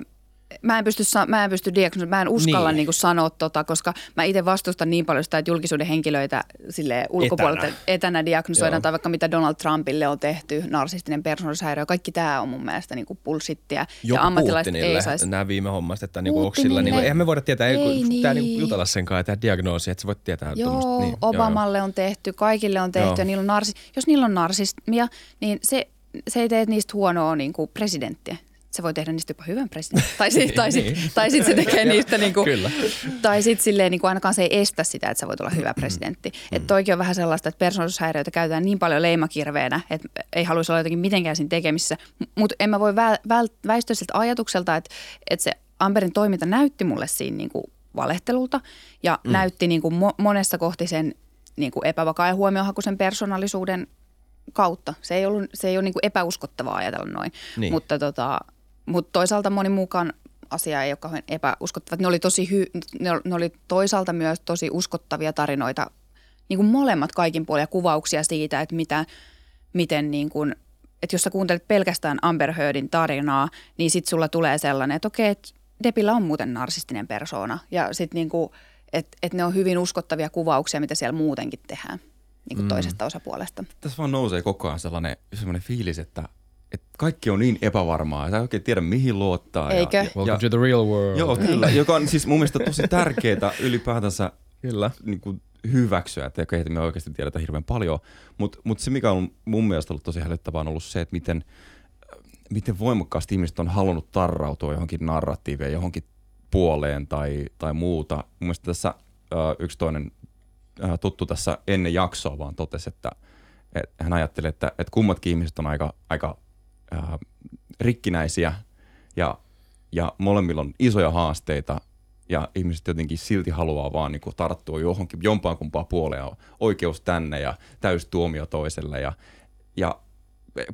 mä en pysty, mä en pysty diagnosoimaan, mä en uskalla Niin. niin. niin sanoa tota, koska mä itse vastustan niin paljon sitä, että julkisuuden henkilöitä sille ulkopuolelta etänä, etänä diagnosoidaan Joo. tai vaikka mitä Donald Trumpille on tehty, narsistinen persoonallisuushäiriö, kaikki tämä on mun mielestä niin kuin bullshittia. Joku ja ammattilaiset ei saisi. nämä viime hommat, että niinku, onko Putinille. sillä, niinku, eihän me voida tietää, ei, Ei kun pitää niin. niinku jutella sen kanssa ja tehdä diagnoosi, että sä voit tietää. Joo, tommosta- niin, Obamalle on tehty, kaikille on tehty Joo. ja niillä on narsi, jos niillä on narsismia, niin se, se ei tee niistä huonoa niin kuin presidenttiä. Se voi tehdä niistä jopa hyvän presidentin. Tai sitten tai sit, Niin. tai sit se tekee niistä niin kuin, Kyllä. tai sitten silleen niin kuin ainakaan se ei estä sitä, että sä voit olla hyvä presidentti. Mm. Että toikin on vähän sellaista, että persoonallisuushäiriöitä käytetään niin paljon leimakirveenä, että ei haluaisi olla jotenkin mitenkään siinä tekemissä. Mutta en mä voi vä- väl- väistyä siltä ajatukselta, että, että se Amberin toiminta näytti mulle siinä niin kuin valehtelulta ja mm. näytti niin kuin mo- monessa kohti sen niin kuin epävakaa ja huomiohakuisen persoonallisuuden kautta. Se ei, ollut, se ei ole niin kuin epäuskottavaa ajatella noin, Niin. mutta, tota, mutta toisaalta moni muukaan asia ei ole kauhean epäuskottava. Ne oli, tosi hy- ne, ol- ne oli toisaalta myös tosi uskottavia tarinoita, niin kuin molemmat kaikin puolin ja kuvauksia siitä, että mitä, miten niin kuin, että jos sä kuuntelet pelkästään Amber Heardin tarinaa, niin sit sulla tulee sellainen, että okei, että Depillä on muuten narsistinen persoona. Ja sitten niin kuin, että, että ne on hyvin uskottavia kuvauksia, mitä siellä muutenkin tehdään niin kuin mm. toisesta osapuolesta. Tässä vaan nousee koko ajan sellainen, sellainen fiilis, että, että kaikki on niin epävarmaa, että ei oikein tiedä mihin luottaa. Eikö? Ja, Welcome ja, to the real world. Joo, kyllä. Joka on siis mun mielestä tosi tärkeää ylipäätänsä Kyllä. niin kuin hyväksyä, että okei, että me oikeasti tiedetään hirveän paljon. Mutta mut se, mikä on mun mielestä ollut tosi hälyttävää, on ollut se, että miten, miten voimakkaasti ihmiset on halunnut tarrautua johonkin narratiiveen, johonkin puoleen tai, tai muuta. Mun mielestä tässä äh, yksi toinen äh, tuttu tässä ennen jaksoa vaan totesi, että et hän ajattelee, että, että kummatkin ihmiset on aika, aika äh, rikkinäisiä ja, ja molemmilla on isoja haasteita ja ihmiset jotenkin silti haluaa vaan niin kuin tarttua johonkin jompaan kumpaan puoleen, oikeus tänne ja täystuomio toiselle ja, ja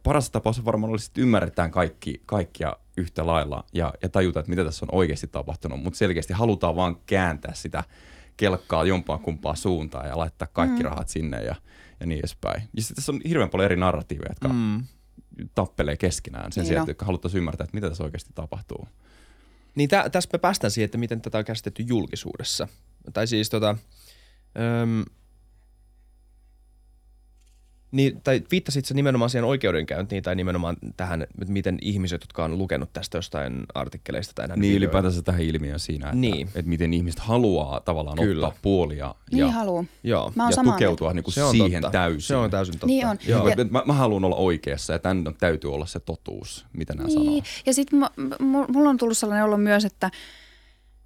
paras tapaus varmaan olisi, että ymmärretään kaikki, kaikkia yhtä lailla ja, ja tajuta, että mitä tässä on oikeasti tapahtunut, mutta selkeästi halutaan vaan kääntää sitä kelkkaa jompaan kumpaan suuntaan ja laittaa kaikki mm. rahat sinne ja, ja niin edespäin. Ja sitten tässä on hirveän paljon eri narratiiveja, jotka mm. Tappelee keskenään sen Niin sijaan, on. että haluttaisiin ymmärtää, että mitä tässä oikeasti tapahtuu. Niin tä, tässä me päästään siihen, että miten tätä on käsitetty julkisuudessa. Tai siis tota, öm, niin, tai viittasit sä nimenomaan siihen oikeudenkäyntiin tai nimenomaan tähän, että miten ihmiset, jotka on lukenut tästä jostain artikkeleista tai Niin videoita- ylipäätänsä tähän ilmiöön siinä, että, Niin. että miten ihmiset haluaa tavallaan Kyllä. ottaa puolia Niin ja, haluaa. Joo. Mä ja tukeutua niin kuin Se on siihen totta. täysin. Se on täysin totta. Niin on. Joo. Ja- Ja, mä, mä haluan olla oikeassa ja tämän täytyy olla se totuus, mitä nämä sanoo. Niin. Ja sitten mulla on tullut sellainen olo myös, että,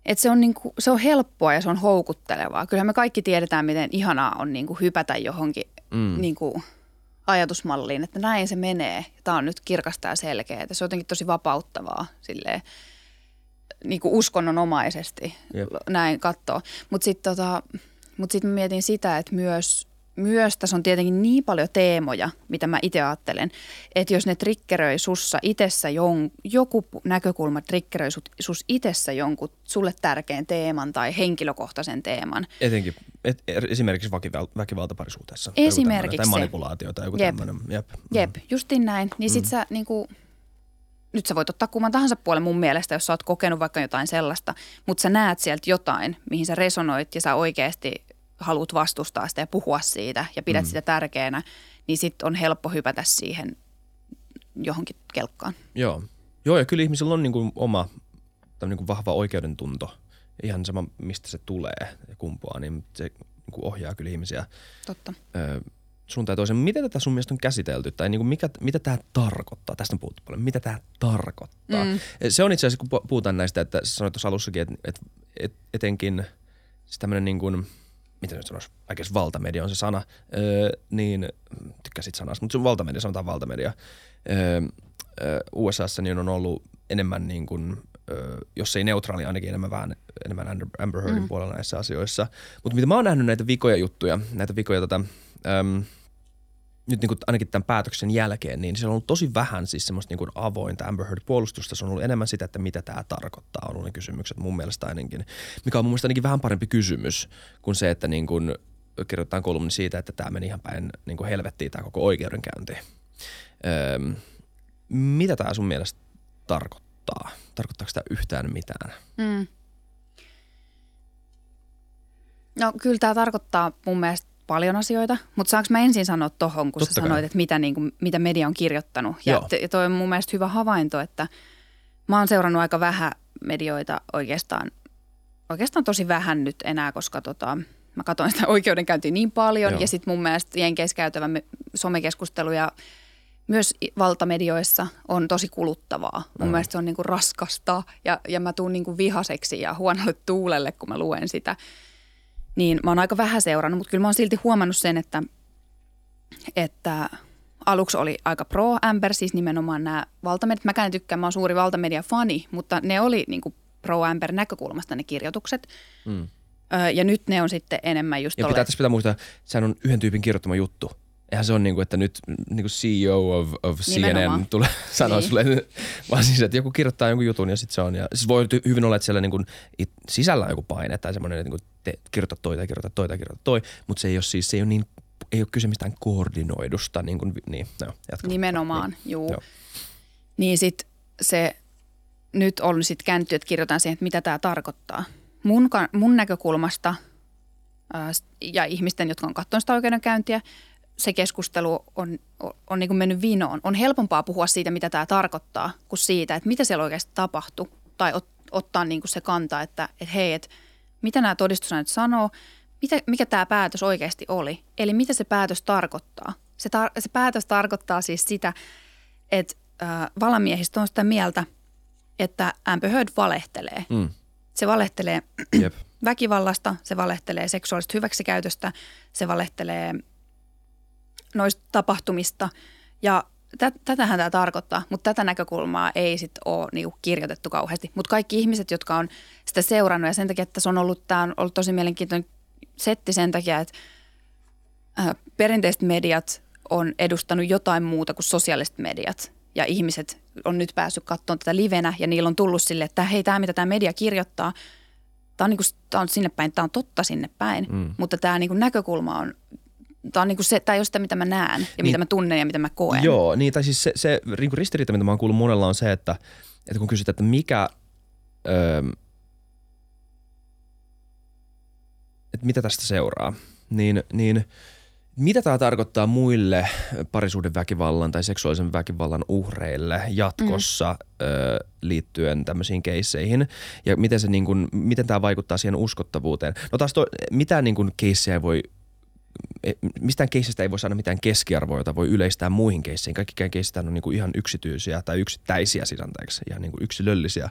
että se, on niinku, se on helppoa ja se on houkuttelevaa. Kyllähän me kaikki tiedetään, miten ihanaa on niinku hypätä johonkin mm. niinku, ajatusmalliin, että näin se menee. Tämä on nyt kirkasta ja selkeä. Se on jotenkin tosi vapauttavaa silleen, niinku uskonnonomaisesti Jep. näin katsoo. Mutta sitten tota, mut sit mietin sitä, että myös, myös tässä on tietenkin niin paljon teemoja, mitä mä itse ajattelen, että jos ne triggeröi sussa itessä jon, joku näkökulma triggeröi sut, sus itessä jonkun sulle tärkeän teeman tai henkilökohtaisen teeman, Etenkin et, esimerkiksi väkival- väkivalta parisuhteessa. Esimerkiksi. Tai manipulaatio tai joku Jep. tämmöinen. Jep. Jep, justiin näin. Niin sit sä niinku, nyt sä voit ottaa kumman tahansa puolen mun mielestä, jos sä oot kokenut vaikka jotain sellaista, mutta sä näet sieltä jotain, mihin sä resonoit ja sä oikeasti haluat vastustaa sitä ja puhua siitä ja pidät mm. sitä tärkeänä, niin sitten on helppo hypätä siihen johonkin kelkkaan. Joo. Joo, ja kyllä ihmisillä on niin kuin oma niin kuin vahva oikeudentunto. Ihan sama, mistä se tulee ja kumpuaa, niin se niin kuin ohjaa kyllä ihmisiä. Totta. Ö, suuntaan toisen. Miten tätä sun mielestä on käsitelty? Tai niin kuin mikä, mitä tämä tarkoittaa? Tästä on puhuttu paljon. Mitä tämä tarkoittaa? Mm. Se on itse asiassa, kun puhutaan näistä, että sanoit tuossa alussakin, että, että, etenkin tämmöinen niin kuin, miten nyt sanoisi, oikeasti valtamedia on se sana, öö, niin tykkäsit sanasta, mutta sun valtamedia, sanotaan valtamedia. Öö, USAssa niin on ollut enemmän niin kuin, jos ei neutraali, ainakin enemmän vähän enemmän Amber Heardin mm. puolella näissä asioissa. Mutta mitä mä oon nähnyt näitä vikoja juttuja, näitä vikoja tota, äm, nyt niin kuin ainakin tämän päätöksen jälkeen, niin se on ollut tosi vähän siis semmoista niin kuin avointa Amber Heard-puolustusta. Se on ollut enemmän sitä, että mitä tämä tarkoittaa, on ollut ne kysymykset mun mielestä ainakin. Mikä on mun mielestä ainakin vähän parempi kysymys kuin se, että niin kuin kirjoitetaan kolumni siitä, että tämä meni ihan päin niin kuin helvettiin tämä koko oikeudenkäynti. Öm, mitä tämä sun mielestä tarkoittaa? Tarkoittaako tämä yhtään mitään? Mm. No kyllä tämä tarkoittaa mun mielestä paljon asioita, mutta saanko mä ensin sanoa tohon, kun Totta sä kai. sanoit, että mitä, niin kuin, mitä media on kirjoittanut. Ja, ja toi on mun mielestä hyvä havainto, että mä oon seurannut aika vähän medioita oikeastaan, oikeastaan tosi vähän nyt enää, koska tota, mä katsoin sitä oikeudenkäyntiä niin paljon Joo. ja sitten mun mielestä Jenkeissä käytävä somekeskustelu ja myös valtamedioissa on tosi kuluttavaa. Mun mm. mielestä se on niinku raskasta ja, ja mä tuun niinku vihaseksi ja huonolle tuulelle, kun mä luen sitä – niin mä oon aika vähän seurannut, mutta kyllä mä oon silti huomannut sen, että, että aluksi oli aika pro Amber, siis nimenomaan nämä valtamediat. Mäkään en tykkää, mä oon suuri valtamedia-fani, mutta ne oli niin kuin pro Amber näkökulmasta ne kirjoitukset. Mm. Öö, ja nyt ne on sitten enemmän just Ja pitää, tässä pitää muistaa, sehän on yhden tyypin kirjoittama juttu. Eihän se on niin kuin, että nyt niin kuin CEO of, of CNN tulee sanoa niin. sulle, vaan siis, että joku kirjoittaa jonkun jutun ja sitten se on. Ja siis voi hyvin olla, että siellä niin kuin it, sisällä on joku paine tai semmoinen, että niin kuin te, kirjoita toi tai kirjoita toi tai kirjoita toi, mutta se ei ole siis, se ei ole niin, ei ole kyse mistään koordinoidusta. Niin, kuin, niin no. Nimenomaan, niin, juu. Joo. Niin sitten se nyt on sitten kääntyy, että kirjoitan siihen, että mitä tämä tarkoittaa. Mun, mun näkökulmasta ja ihmisten, jotka on katsonut sitä oikeudenkäyntiä, se keskustelu on, on, on niin kuin mennyt vinoon. On helpompaa puhua siitä, mitä tämä tarkoittaa, kuin siitä, että mitä siellä oikeasti tapahtui. Tai ot, ottaa niin kuin se kanta, että, että hei, että mitä nämä todistusaineet sanoo, mitä, mikä tämä päätös oikeasti oli. Eli mitä se päätös tarkoittaa. Se, tar- se päätös tarkoittaa siis sitä, että äh, valamiehistö on sitä mieltä, että Amber Heard valehtelee. Mm. Se valehtelee Jep. väkivallasta, se valehtelee seksuaalista hyväksikäytöstä, se valehtelee – noista tapahtumista ja tätähän tämä tarkoittaa, mutta tätä näkökulmaa ei sitten ole niinku kirjoitettu kauheasti. Mutta kaikki ihmiset, jotka on sitä seurannut ja sen takia, että se on ollut, tämä on ollut tosi mielenkiintoinen setti sen takia, että äh, perinteiset mediat on edustanut jotain muuta kuin sosiaaliset mediat. Ja ihmiset on nyt päässyt katsomaan tätä livenä ja niillä on tullut sille, että hei, tämä mitä tämä media kirjoittaa, tämä on, niin kuin, tämä on sinne päin, tämä on totta sinne päin, mm. mutta tämä niin kuin näkökulma on tämä on niin kuin se, tämä ei ole sitä, mitä mä näen ja niin, mitä mä tunnen ja mitä mä koen. Joo, niin tai siis se, se niin ristiriita, mitä mä oon kuullut monella on se, että, että kun kysytään, että mikä, öö, että mitä tästä seuraa, niin, niin mitä tämä tarkoittaa muille parisuuden väkivallan tai seksuaalisen väkivallan uhreille jatkossa mm. ö, liittyen tämmöisiin keisseihin ja miten, se niin kuin, miten tämä vaikuttaa siihen uskottavuuteen. No taas to, mitään niin kuin keissejä ei voi mistään keissistä ei voi saada mitään keskiarvoa, jota voi yleistää muihin keisseihin. Kaikki keissistä on niin kuin ihan yksityisiä tai yksittäisiä siis anteeksi, ihan niin kuin yksilöllisiä.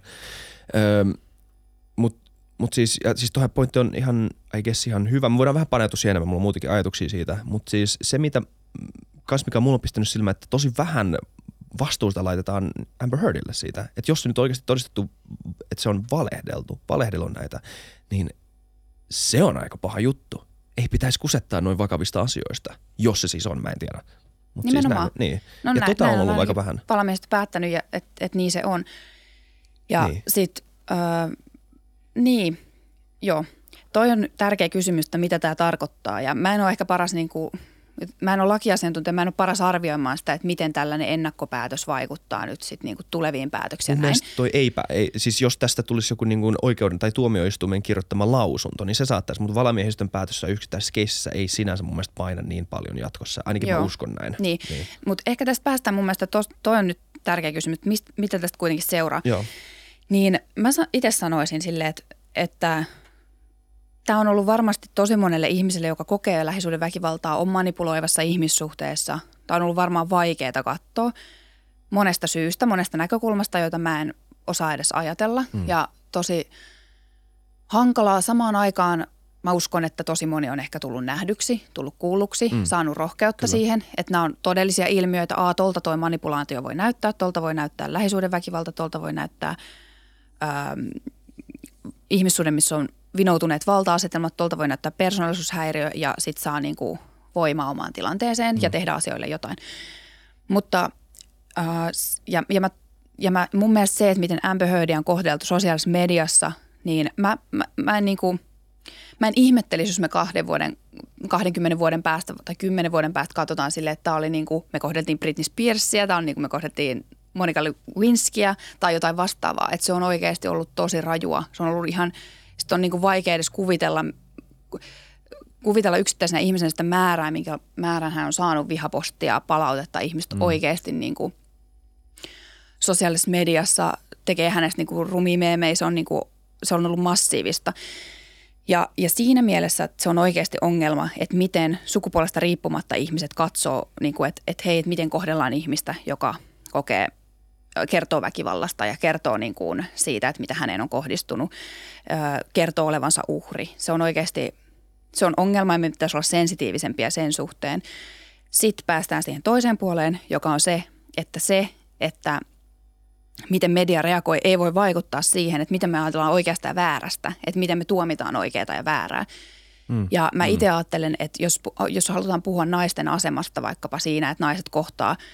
Öö, Mutta mut siis, ja siis tuohon pointti on ihan, I guess ihan hyvä. Me voidaan vähän paneutua siihen enemmän, mulla on muutenkin ajatuksia siitä. Mutta siis se, mitä, kans mikä mulla on pistänyt silmään, että tosi vähän vastuusta laitetaan Amber Heardille siitä. Että jos se nyt oikeasti todistettu, että se on valehdeltu, valehdellut näitä, niin se on aika paha juttu ei pitäisi kusettaa noin vakavista asioista, jos se siis on, mä en tiedä. Mut siis Nimenomaan. Siis näin, niin. No, ja nä, tota on ollut aika vähän. Valmiista päättänyt, että et niin se on. Ja niin. sitten, äh, niin, joo. Toi on tärkeä kysymys, että mitä tämä tarkoittaa. Ja mä en ole ehkä paras niin kuin, mä en ole lakiasiantuntija, mä en ole paras arvioimaan sitä, että miten tällainen ennakkopäätös vaikuttaa nyt sitten niinku tuleviin päätöksiin. Näin. toi eipä, ei, siis jos tästä tulisi joku niin kuin oikeuden tai tuomioistuimen kirjoittama lausunto, niin se saattaisi, mutta valamiehistön päätössä yksittäisessä keississä ei sinänsä mun mielestä paina niin paljon jatkossa. Ainakin Joo. mä uskon näin. Niin, niin. mutta ehkä tästä päästään mun mielestä, tos, toi on nyt tärkeä kysymys, että mist, mitä tästä kuitenkin seuraa. Joo. Niin mä itse sanoisin silleen, että, että tämä on ollut varmasti tosi monelle ihmiselle, joka kokee lähisuuden väkivaltaa, on manipuloivassa ihmissuhteessa. Tämä on ollut varmaan vaikeaa katsoa monesta syystä, monesta näkökulmasta, joita mä en osaa edes ajatella. Mm. Ja tosi hankalaa samaan aikaan mä uskon, että tosi moni on ehkä tullut nähdyksi, tullut kuulluksi, mm. saanut rohkeutta Kyllä. siihen, että nämä on todellisia ilmiöitä. A, tolta toi manipulaatio voi näyttää, tolta voi näyttää lähisuuden väkivalta, tolta voi näyttää ähm, ihmissuuden, missä on vinoutuneet valta-asetelmat, tuolta voi näyttää persoonallisuushäiriö ja sitten saa niin kuin voimaa omaan tilanteeseen mm. ja tehdä asioille jotain. Mutta äh, ja, ja, mä, ja mä, mun mielestä se, että miten Amber Heardia on kohdeltu sosiaalisessa mediassa, niin mä, mä, mä en niin kuin, mä en ihmettelisi, jos me kahden vuoden, 20 vuoden päästä tai 10 vuoden päästä katsotaan sille, että tämä oli niin kuin, me kohdeltiin Britney Spearsia, tämä on niin kuin me kohdeltiin Monika Lewinskia tai jotain vastaavaa. Että se on oikeasti ollut tosi rajua. Se on ollut ihan – sitten on niin kuin vaikea edes kuvitella, kuvitella yksittäisenä ihmisenä sitä määrää, minkä määrän hän on saanut vihapostia, palautetta. Ihmiset mm. oikeasti niin kuin sosiaalisessa mediassa tekee hänestä niin kuin rumimeemei. Se on, niin kuin, se on ollut massiivista. Ja, ja siinä mielessä että se on oikeasti ongelma, että miten sukupuolesta riippumatta ihmiset katsoo, niin kuin, että, että hei, että miten kohdellaan ihmistä, joka kokee kertoo väkivallasta ja kertoo niin kuin siitä, että mitä häneen on kohdistunut, kertoo olevansa uhri. Se on oikeasti, se on ongelma ja me pitäisi olla sensitiivisempiä sen suhteen. Sitten päästään siihen toiseen puoleen, joka on se, että se, että miten media reagoi, ei voi vaikuttaa siihen, että miten me ajatellaan oikeasta ja väärästä, että miten me tuomitaan oikeaa ja väärää. Mm. Ja mä itse mm. ajattelen, että jos, jos halutaan puhua naisten asemasta vaikkapa siinä, että naiset kohtaa –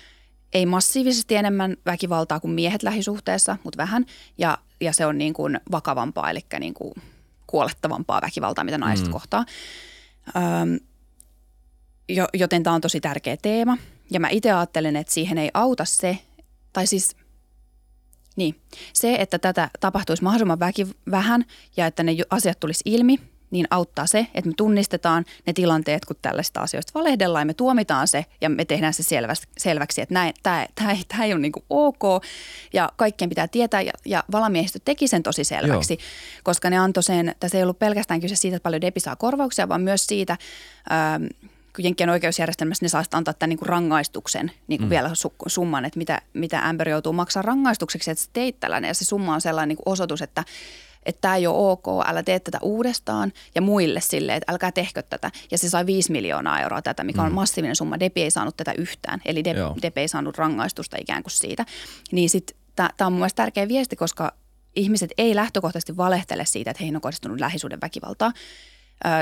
ei massiivisesti enemmän väkivaltaa kuin miehet lähisuhteessa, mutta vähän. Ja, ja se on niin kuin vakavampaa, eli niin kuin kuolettavampaa väkivaltaa, mitä naiset mm. kohtaa. Öm, jo, joten tämä on tosi tärkeä teema. Ja mä itse ajattelen, että siihen ei auta se, tai siis niin, se, että tätä tapahtuisi mahdollisimman väki, vähän ja että ne asiat tulisi ilmi – niin auttaa se, että me tunnistetaan ne tilanteet, kun tällaista asioista valehdellaan ja me tuomitaan se ja me tehdään se selväksi, selväksi että näin, tämä, tämä, ei, tämä ei ole niin kuin ok ja kaikkien pitää tietää ja, ja valamiehistö teki sen tosi selväksi, Joo. koska ne antoi sen, tässä ei ollut pelkästään kyse siitä, että paljon Depi saa korvauksia, vaan myös siitä, ähm, kun Jenkkien oikeusjärjestelmässä ne saa antaa tämän niin kuin rangaistuksen niin kuin mm. vielä summan, että mitä, mitä Amber joutuu maksaa rangaistukseksi, että se teit tällainen ja se summa on sellainen niin kuin osoitus, että että tämä ei ole ok, älä tee tätä uudestaan ja muille silleen, että älkää tehkö tätä. Ja se sai 5 miljoonaa euroa tätä, mikä on mm. massiivinen summa. Depi ei saanut tätä yhtään, eli Depi, Depi ei saanut rangaistusta ikään kuin siitä. Niin sitten tämä on mun mielestä tärkeä viesti, koska ihmiset ei lähtökohtaisesti valehtele siitä, että heihin on kohdistunut lähisuuden väkivaltaa.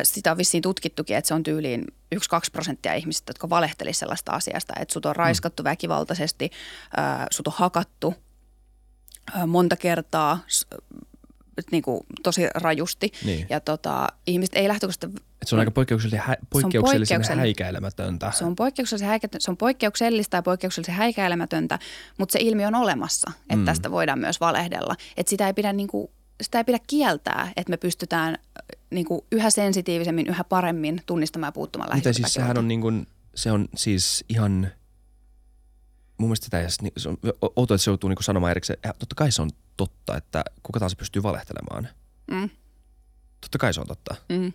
Sitä on vissiin tutkittukin, että se on tyyliin 1-2 prosenttia ihmisistä, jotka valehtelisivat sellaista asiasta, että sut on raiskattu mm. väkivaltaisesti, sut on hakattu monta kertaa, niin kuin, tosi rajusti. Niin. Ja tota, ihmiset ei lähtökohtaisesti... Et se on aika poikkeuksellisen, hä- poikkeuksellisen, poikkeuksellisen häikäilemätöntä. Se on, poikkeuksellisen häikä, se on poikkeuksellista ja poikkeuksellisen häikäilemätöntä, mutta se ilmiö on olemassa, että mm. tästä voidaan myös valehdella. Että sitä ei pidä niin kuin, sitä ei pidä kieltää, että me pystytään niin kuin yhä sensitiivisemmin, yhä paremmin tunnistamaan ja puuttumaan Mitä siis sehän on, niin kuin, se on siis ihan – mun mielestä sitä niin se on outoa, että se joutuu niin sanomaan erikseen. Ja totta kai se on totta, että kuka taas pystyy valehtelemaan. Mm. Totta kai se on totta. Mm.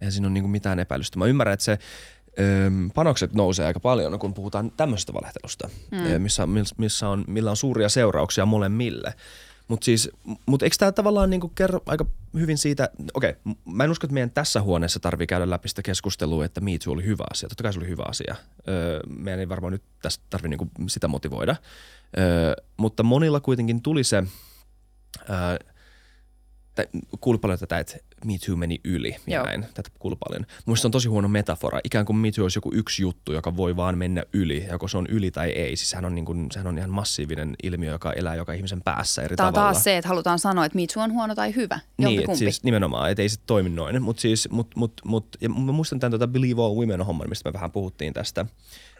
Eihän siinä ole niin mitään epäilystä. Mä ymmärrän, että se ö, panokset nousee aika paljon, kun puhutaan tämmöisestä valehtelusta, mm. missä, missä on, millä on suuria seurauksia molemmille. Mutta siis, mut eikö tämä tavallaan niinku kerro aika hyvin siitä, okei, okay, mä en usko, että meidän tässä huoneessa tarvii käydä läpi sitä keskustelua, että Me Too oli hyvä asia. Totta kai se oli hyvä asia. Öö, meidän ei varmaan nyt tästä tarvitse niinku sitä motivoida. Öö, mutta monilla kuitenkin tuli se, öö, tai kuuluu paljon tätä, että Me Too meni yli ja Joo. näin. Tätä kuuluu paljon. Mun se on tosi huono metafora. Ikään kuin Me Too olisi joku yksi juttu, joka voi vaan mennä yli. Joko se on yli tai ei. Siis sehän on, niin kuin, sehän on ihan massiivinen ilmiö, joka elää joka ihmisen päässä eri Tämä on tavalla. taas se, että halutaan sanoa, että Me Too on huono tai hyvä. Niin, että siis nimenomaan, että ei se toimi noin. Mutta siis, mut, mut, mut, ja mä muistan tämän tota Believe All Women homman, mistä me vähän puhuttiin tästä.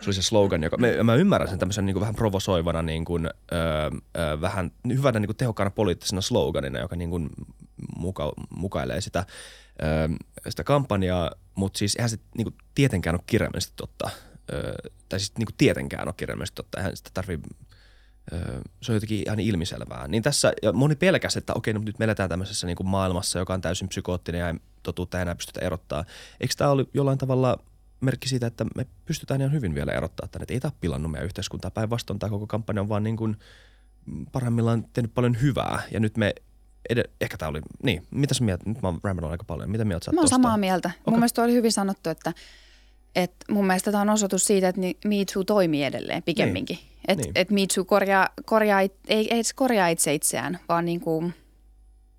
Se oli se slogan, joka, mä, mä ymmärrän sen tämmöisen niin kuin vähän provosoivana, niin kuin, öö, öö, vähän hyvänä niin kuin tehokkaana poliittisena sloganina, joka niin kuin muka, mukailee sitä, öö, sitä kampanjaa, mutta siis eihän se niin kuin tietenkään ole kirjaimellisesti totta. Öö, tai siis niin kuin tietenkään ole kirjaimellisesti totta, eihän sitä tarvii Öö, se on jotenkin ihan ilmiselvää. Niin tässä, ja moni pelkäsi, että okei, no nyt me eletään tämmöisessä niin kuin maailmassa, joka on täysin psykoottinen ja totuutta ei enää pystytä erottaa. Eikö tämä ollut jollain tavalla merkki siitä, että me pystytään ihan hyvin vielä erottaa tänne, että ei tämä pilannut meidän yhteiskuntaa. Päinvastoin tämä koko kampanja on vaan niin kuin parhaimmillaan tehnyt paljon hyvää ja nyt me ed- ehkä tämä oli, niin, mitä sä mieltä, nyt mä oon aika paljon, mitä mieltä sä Mä oon tosta? samaa mieltä. Okay. Mun mielestä oli hyvin sanottu, että, että mun mielestä tämä on osoitus siitä, että Me Too toimii edelleen pikemminkin. Niin. Että Niin. et Me Too korjaa, korjaa, it- ei, ei se korjaa itse itseään, vaan niin kuin,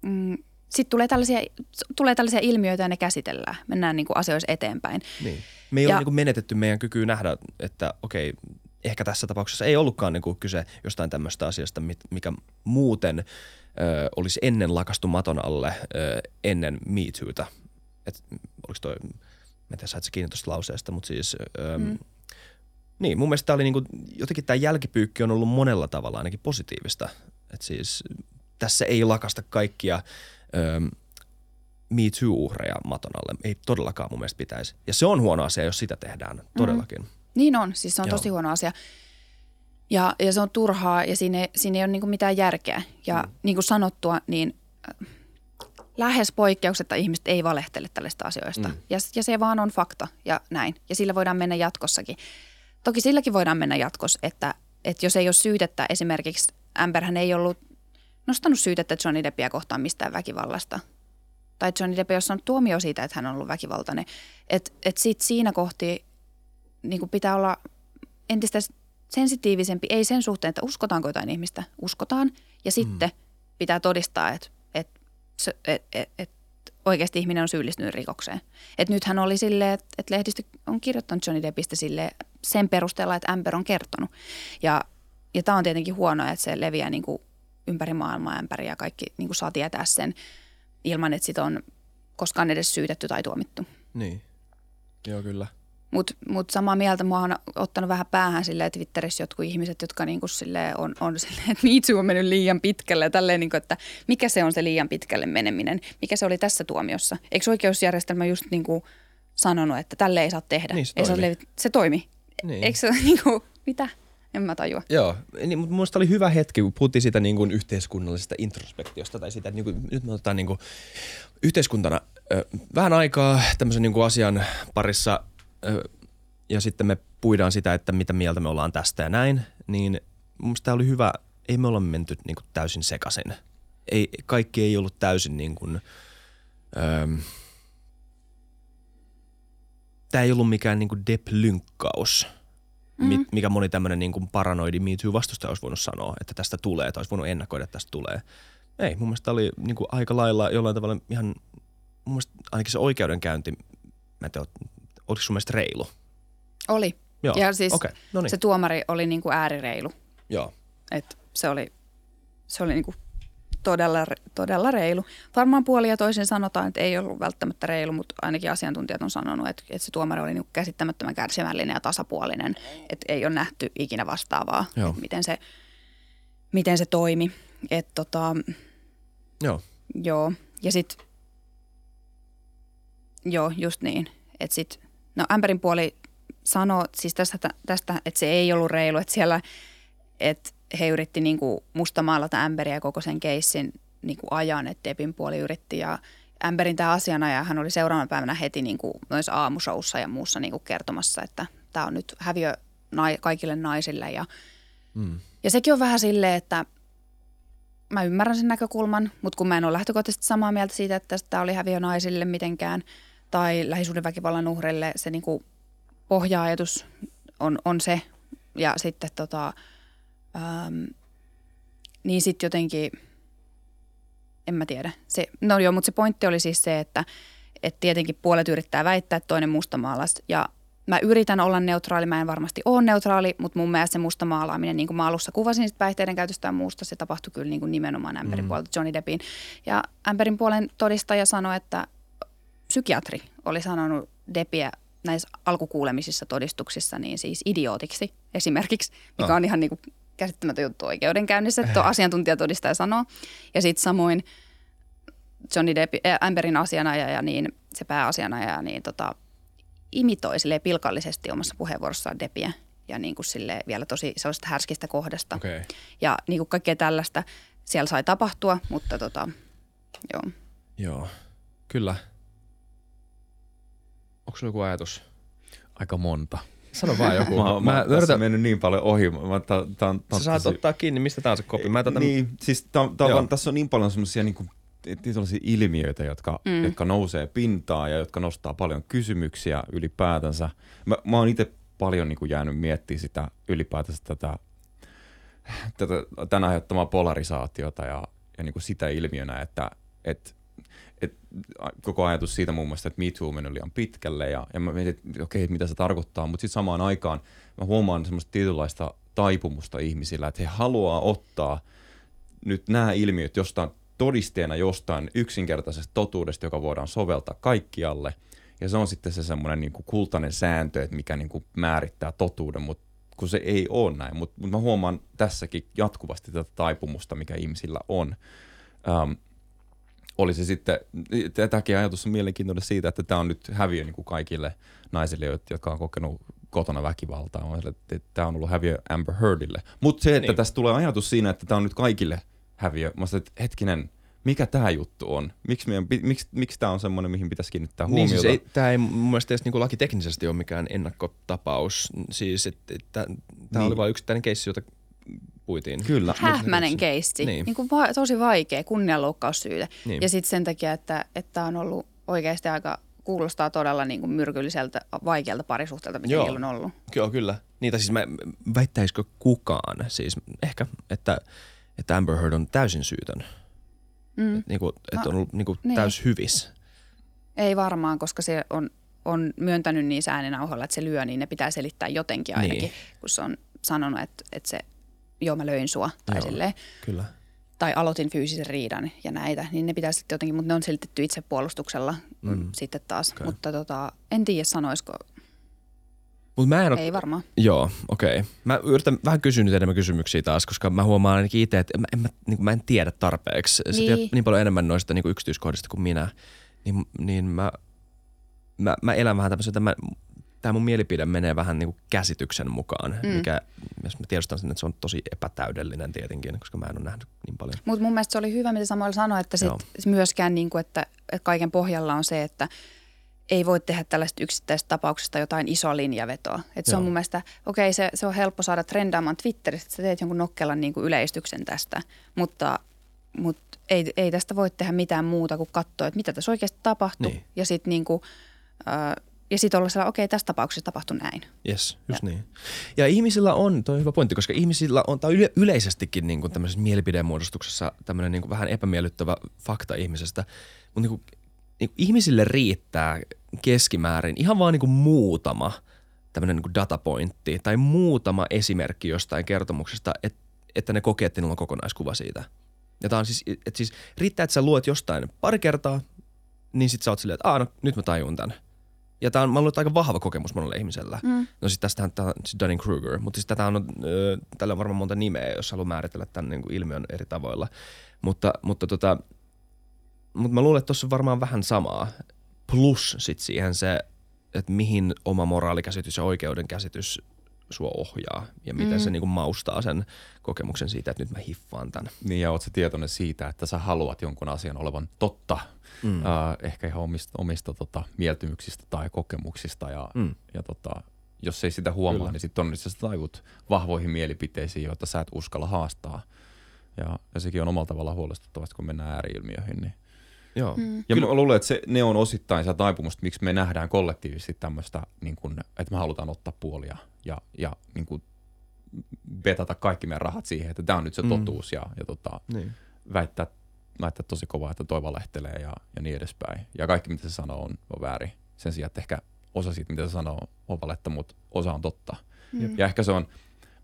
mm, sitten tulee tällaisia, tulee tällaisia ilmiöitä ja ne käsitellään. Mennään niin kuin asioissa eteenpäin. Niin. Me ei Ja- ole niin kuin menetetty meidän kykyä nähdä, että okei, ehkä tässä tapauksessa ei ollutkaan niin kuin kyse jostain tämmöistä asiasta, mikä muuten ö, olisi ennen lakastu maton alle ö, ennen Me Too'ta. Et, oliko toi, mä en tiedä, sait kiinni tuosta lauseesta, mutta siis... Ö, mm. Niin, mun mielestä tää oli niinku, jotenkin tämä jälkipyykki on ollut monella tavalla ainakin positiivista. Et siis tässä ei lakasta kaikkia ö, Me Too-uhreja maton alle. Ei todellakaan mun mielestä pitäisi. Ja se on huono asia, jos sitä tehdään. Todellakin. Mm. Niin on, siis se on Joo. tosi huono asia. Ja, ja se on turhaa ja siinä siinä ei ole niin mitään järkeä. Ja mm. niin kuin sanottua, niin äh, lähes poikkeuksetta ihmiset ei valehtele tällaista asioista. Mm. Ja, ja se vaan on fakta ja näin. Ja sillä voidaan mennä jatkossakin. Toki silläkin voidaan mennä jatkos, että, että jos ei ole syytettä esimerkiksi, Amberhän ei ollut nostanut syytettä Johnny Deppia kohtaan mistään väkivallasta. Tai Johnny Depp ei ole saanut tuomio siitä, että hän on ollut väkivaltainen. Että et sit siinä kohti niin pitää olla entistä sensitiivisempi, ei sen suhteen, että uskotaanko jotain ihmistä, uskotaan. Ja sitten pitää todistaa, että, että, että, että, että oikeasti ihminen on syyllistynyt rikokseen. Et nythän oli silleen, että, että lehdistö on kirjoittanut Johnny Deppistä sille sen perusteella, että Amber on kertonut. Ja, ja tämä on tietenkin huonoa, että se leviää niin kuin ympäri maailmaa ämpäri ja kaikki niin kuin saa tietää sen ilman, että sitä on koskaan edes syytetty tai tuomittu. Niin. Joo, kyllä. Mutta mut samaa mieltä mua on ottanut vähän päähän silleen Twitterissä jotkut ihmiset, jotka niinku silleen on, on silleen, että Me Too on mennyt liian pitkälle. Ja tälleen niinku, että mikä se on se liian pitkälle meneminen? Mikä se oli tässä tuomiossa? Eikö oikeusjärjestelmä just niinku sanonut, että tälle ei saa tehdä? Niin, se ei saa toimi. levit- se toimi. Niin. Eikö se niinku, mitä? En mä tajua. Joo, niin, mutta minusta oli hyvä hetki, kun puhuttiin siitä niin kuin yhteiskunnallisesta introspektiosta tai siitä, että niin kuin, nyt me otetaan niin kuin yhteiskuntana ö, vähän aikaa tämmöisen niin kuin asian parissa ja sitten me puidaan sitä, että mitä mieltä me ollaan tästä ja näin, niin mun tämä oli hyvä, ei me olla menty niin kuin täysin sekaisin. Ei, kaikki ei ollut täysin niin kuin, ö, tämä ei ollut mikään niin kuin Depp-lynkkaus, mm. mikä moni tämmöinen niin kuin paranoidi Me Too-vastustaja olisi voinut sanoa, että tästä tulee, tai olisi voinut ennakoida, että tästä tulee. Ei, mun mielestä oli niin kuin aika lailla jollain tavalla ihan, mun mielestä ainakin se oikeudenkäynti, mä en tiedä, oliko sun mielestä reilu? Oli. Joo, Ja siis okei, no niin. se tuomari oli niinku äärireilu. Joo, Et se oli, se oli niinku todella, todella reilu. Varmaan puoli ja toisin sanotaan, että ei ollut välttämättä reilu, mutta ainakin asiantuntijat on sanonut, että, että se tuomari oli niinku käsittämättömän kärsivällinen ja tasapuolinen. Että ei ole nähty ikinä vastaavaa, Joo. että miten se, miten se toimi. Et tota, joo, joo, ja sitten, joo, just niin. Että sit, no Amberin puoli sanoo siis tästä, tästä, että se ei ollut reilu, että siellä, että he yritti niinku mustamaalata Amberiä koko sen keissin niinku ajan, että Debin puoli yritti ja Amberin tämä asianajaja, hän oli seuraavana päivänä heti niinku noissa aamushowssa ja muussa niinku kertomassa, että tämä on nyt häviö nai, kaikille naisille ja, mm. ja sekin on vähän silleen, että mä ymmärrän sen näkökulman, mutta kun mä en ole lähtökohtaisesti samaa mieltä siitä, että tämä oli häviö naisille mitenkään tai lähisuhdeväkivallan uhreille, se niinku pohja-ajatus on, on se. Ja sitten tota, äm, niin sitten jotenkin, en mä tiedä. Se, no joo, mutta se pointti oli siis se, että, että tietenkin puolet yrittää väittää, että toinen mustamaalas ja mä yritän olla neutraali, mä en varmasti ole neutraali, mutta mun mielestä se musta maalaaminen, niin kuin mä alussa kuvasin sitä päihteiden käytöstä ja muusta, se tapahtui kyllä niin kuin nimenomaan Ämperin mm. puolelta Johnny Deppin. Ja Ämperin puolen todistaja sanoi, että psykiatri oli sanonut Deppiä näissä alkukuulemisissa todistuksissa niin siis idiootiksi esimerkiksi, mikä oh. on ihan niin kuin käsittämätön juttu oikeudenkäynnissä, että asiantuntijatodistaja sanoo. Ja sitten samoin Johnny Depp, äh, Amberin asianajaja, niin se pääasianajaja, niin tota, imitoi pilkallisesti omassa puheenvuorossaan Deppiä ja niin kuin sille vielä tosi sellaista härskistä kohdasta. Okay. Ja niin kuin kaikkea tällaista siellä sai tapahtua, mutta tota, joo. Joo, kyllä. Onko sulla joku ajatus? Aika monta. Sano vaan joku. mä, mä, mä yritän... mennyt niin paljon ohi. Mä, tää, tää on, Sä saat ottaa kiinni mistä tahansa kopi. Mä tätä... Niin, siis tää, tää on, tässä on niin paljon semmoisia niin ilmiöitä, jotka, mm. jotka nousee pintaan ja jotka nostaa paljon kysymyksiä ylipäätänsä. Mä, mä oon itse paljon niin kuin jäänyt miettimään sitä ylipäätänsä tätä, tätä tämän aiheuttamaa polarisaatiota ja, ja niin kuin sitä ilmiönä, että, että et, koko ajatus siitä muun muassa, että Me Too meni liian pitkälle ja, ja mä mietin, että okei, okay, mitä se tarkoittaa, mutta sitten samaan aikaan mä huomaan semmoista tietynlaista taipumusta ihmisillä, että he haluaa ottaa nyt nämä ilmiöt jostain todisteena jostain yksinkertaisesta totuudesta, joka voidaan soveltaa kaikkialle. Ja se on sitten se semmoinen niin kultainen sääntö, että mikä niin kuin määrittää totuuden, mutta kun se ei ole näin. Mutta mut mä huomaan tässäkin jatkuvasti tätä taipumusta, mikä ihmisillä on. Um, oli se sitten, tämäkin ajatus on mielenkiintoinen siitä, että tämä on nyt häviö niin kuin kaikille naisille, jotka on kokenut kotona väkivaltaa. että tämä on ollut häviö Amber Heardille. Mutta se, että niin. tästä tulee ajatus siinä, että tämä on nyt kaikille häviö. Mä sanoin, että hetkinen, mikä tämä juttu on? Miksi, meidän, miksi, miksi tämä on semmoinen, mihin pitäisi kiinnittää huomiota? Niin, siis tämä ei mun mielestä edes niin lakiteknisesti ole mikään ennakkotapaus. Siis, että tämä niin. oli vain yksittäinen keissi, jota puitiin. Kyllä. Hähmäinen keissi. Niin. Niin kuin va- tosi vaikea kunnianloukkaussyyte. Niin. Ja sitten sen takia, että, että on ollut oikeasti aika kuulostaa todella niin kuin myrkylliseltä, vaikealta parisuhteelta, mikä Joo. on ollut. Joo, kyllä. Niitä siis mä, väittäisikö kukaan, siis ehkä, että, että Amber Heard on täysin syytön. Mm. Että, niin kuin, että no, on ollut niin kuin niin. täys hyvis. Ei varmaan, koska se on, on myöntänyt niin ääninauhalla, että se lyö, niin ne pitää selittää jotenkin ainakin, niin. kun se on sanonut, että, että se joo mä löin sua tai joo, silleen. Kyllä. Tai aloitin fyysisen riidan ja näitä, niin ne pitää sitten jotenkin, mutta ne on selitetty itsepuolustuksella mm. sitten taas. Okay. Mutta tota, en tiedä sanoisiko, Mut mä en ole... Ei varmaan. Joo, okei. Okay. Mä yritän vähän kysyä nyt enemmän kysymyksiä taas, koska mä huomaan ainakin itse, että en, en, mä, niin mä en tiedä tarpeeksi. Sä niin. tiedät niin paljon enemmän noista niin yksityiskohdista kuin minä. Niin, niin mä, mä, mä elän vähän tämmöisen, että mä, tämä mun mielipide menee vähän niin kuin käsityksen mukaan, mm. mikä, jos mä tiedostan sen, että se on tosi epätäydellinen tietenkin, koska mä en ole nähnyt niin paljon. Mutta mun mielestä se oli hyvä, mitä Samuel sanoi, että sit myöskään niin kuin, että, että kaiken pohjalla on se, että ei voi tehdä tällaista yksittäisestä tapauksesta jotain isoa linjavetoa. Et se on mun mielestä, okei, okay, se, se on helppo saada trendaamaan Twitterissä, että sä teet jonkun nokkelan niin kuin yleistyksen tästä, mutta, mutta ei, ei tästä voi tehdä mitään muuta kuin katsoa, että mitä tässä oikeasti tapahtui. Niin. Ja sitten niin kuin, äh, ja sitten olla sellainen, okei, okay, tässä tapauksessa tapahtui näin. Yes, just ja. niin. Ja ihmisillä on, toi on hyvä pointti, koska ihmisillä on, tai yle, yleisestikin niin kuin tämmöisessä mielipidemuodostuksessa tämmöinen niin kuin vähän epämiellyttävä fakta ihmisestä. Mutta niin kuin, niin kuin ihmisille riittää keskimäärin ihan vaan niin kuin muutama tämmöinen niin datapointti tai muutama esimerkki jostain kertomuksesta, et, että ne kokee, että niillä on kokonaiskuva siitä. Ja tää on siis, että siis riittää, että sä luet jostain pari kertaa, niin sit sä oot silleen, että Aa, no, nyt mä tajun tämän. Ja tämä on, mä luulen, aika vahva kokemus monelle ihmisellä. Mm. No sitten tästähän tämä on Dunning-Kruger, mutta siis tätä on, äh, tällä on varmaan monta nimeä, jos haluaa määritellä tämän niin kuin ilmiön eri tavoilla. Mutta, mutta, tota, mutta mä luulen, että tuossa on varmaan vähän samaa. Plus sitten siihen se, että mihin oma moraalikäsitys ja oikeudenkäsitys sua ohjaa ja miten mm. se niin kuin maustaa sen kokemuksen siitä, että nyt mä hiffaan tämän. Niin ja oot se tietoinen siitä, että sä haluat jonkun asian olevan totta – mm. äh, ehkä ihan omista, omista tota, mieltymyksistä tai kokemuksista. Ja, mm. ja tota, jos ei sitä huomaa, Kyllä. niin sitten on sä taivut vahvoihin mielipiteisiin, joita sä et uskalla haastaa. Ja, ja sekin on omalla tavalla huolestuttavasti, kun mennään ääriilmiöihin. Niin. Joo. Mm. Ja Kyllä. mä luulen, että se, ne on osittain sitä taipumusta, miksi me nähdään kollektiivisesti tämmöistä, niin kun, että me halutaan ottaa puolia ja, ja niin kun, betata kaikki meidän rahat siihen, että tämä on nyt se mm. totuus ja, ja tota, niin. väittää näyttää tosi kovaa, että toi valehtelee ja, ja niin edespäin. Ja kaikki, mitä se sanoo, on, on väärin. Sen sijaan, että ehkä osa siitä, mitä se sanoo, on valetta, mutta osa on totta. Mm. Ja ehkä se on,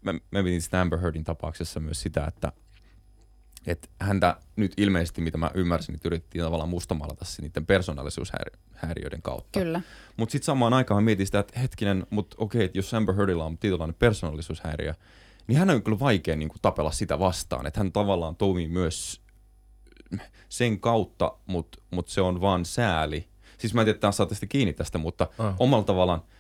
mä, mä pidin sitä Amber Heardin tapauksessa myös sitä, että että häntä nyt ilmeisesti, mitä mä ymmärsin, että yritettiin tavallaan mustamalata niiden persoonallisuushäiriöiden kautta. Kyllä. Mutta sitten samaan aikaan mietin sitä, että hetkinen, mutta okei, että jos Amber Heardilla on tietynlainen persoonallisuushäiriö, niin hän on kyllä vaikea niin kuin tapella sitä vastaan. Että hän tavallaan toimii myös sen kautta, mutta mut se on vaan sääli. Siis mä en tiedä, että saatte kiinni tästä, mutta ah. omalla tavallaan –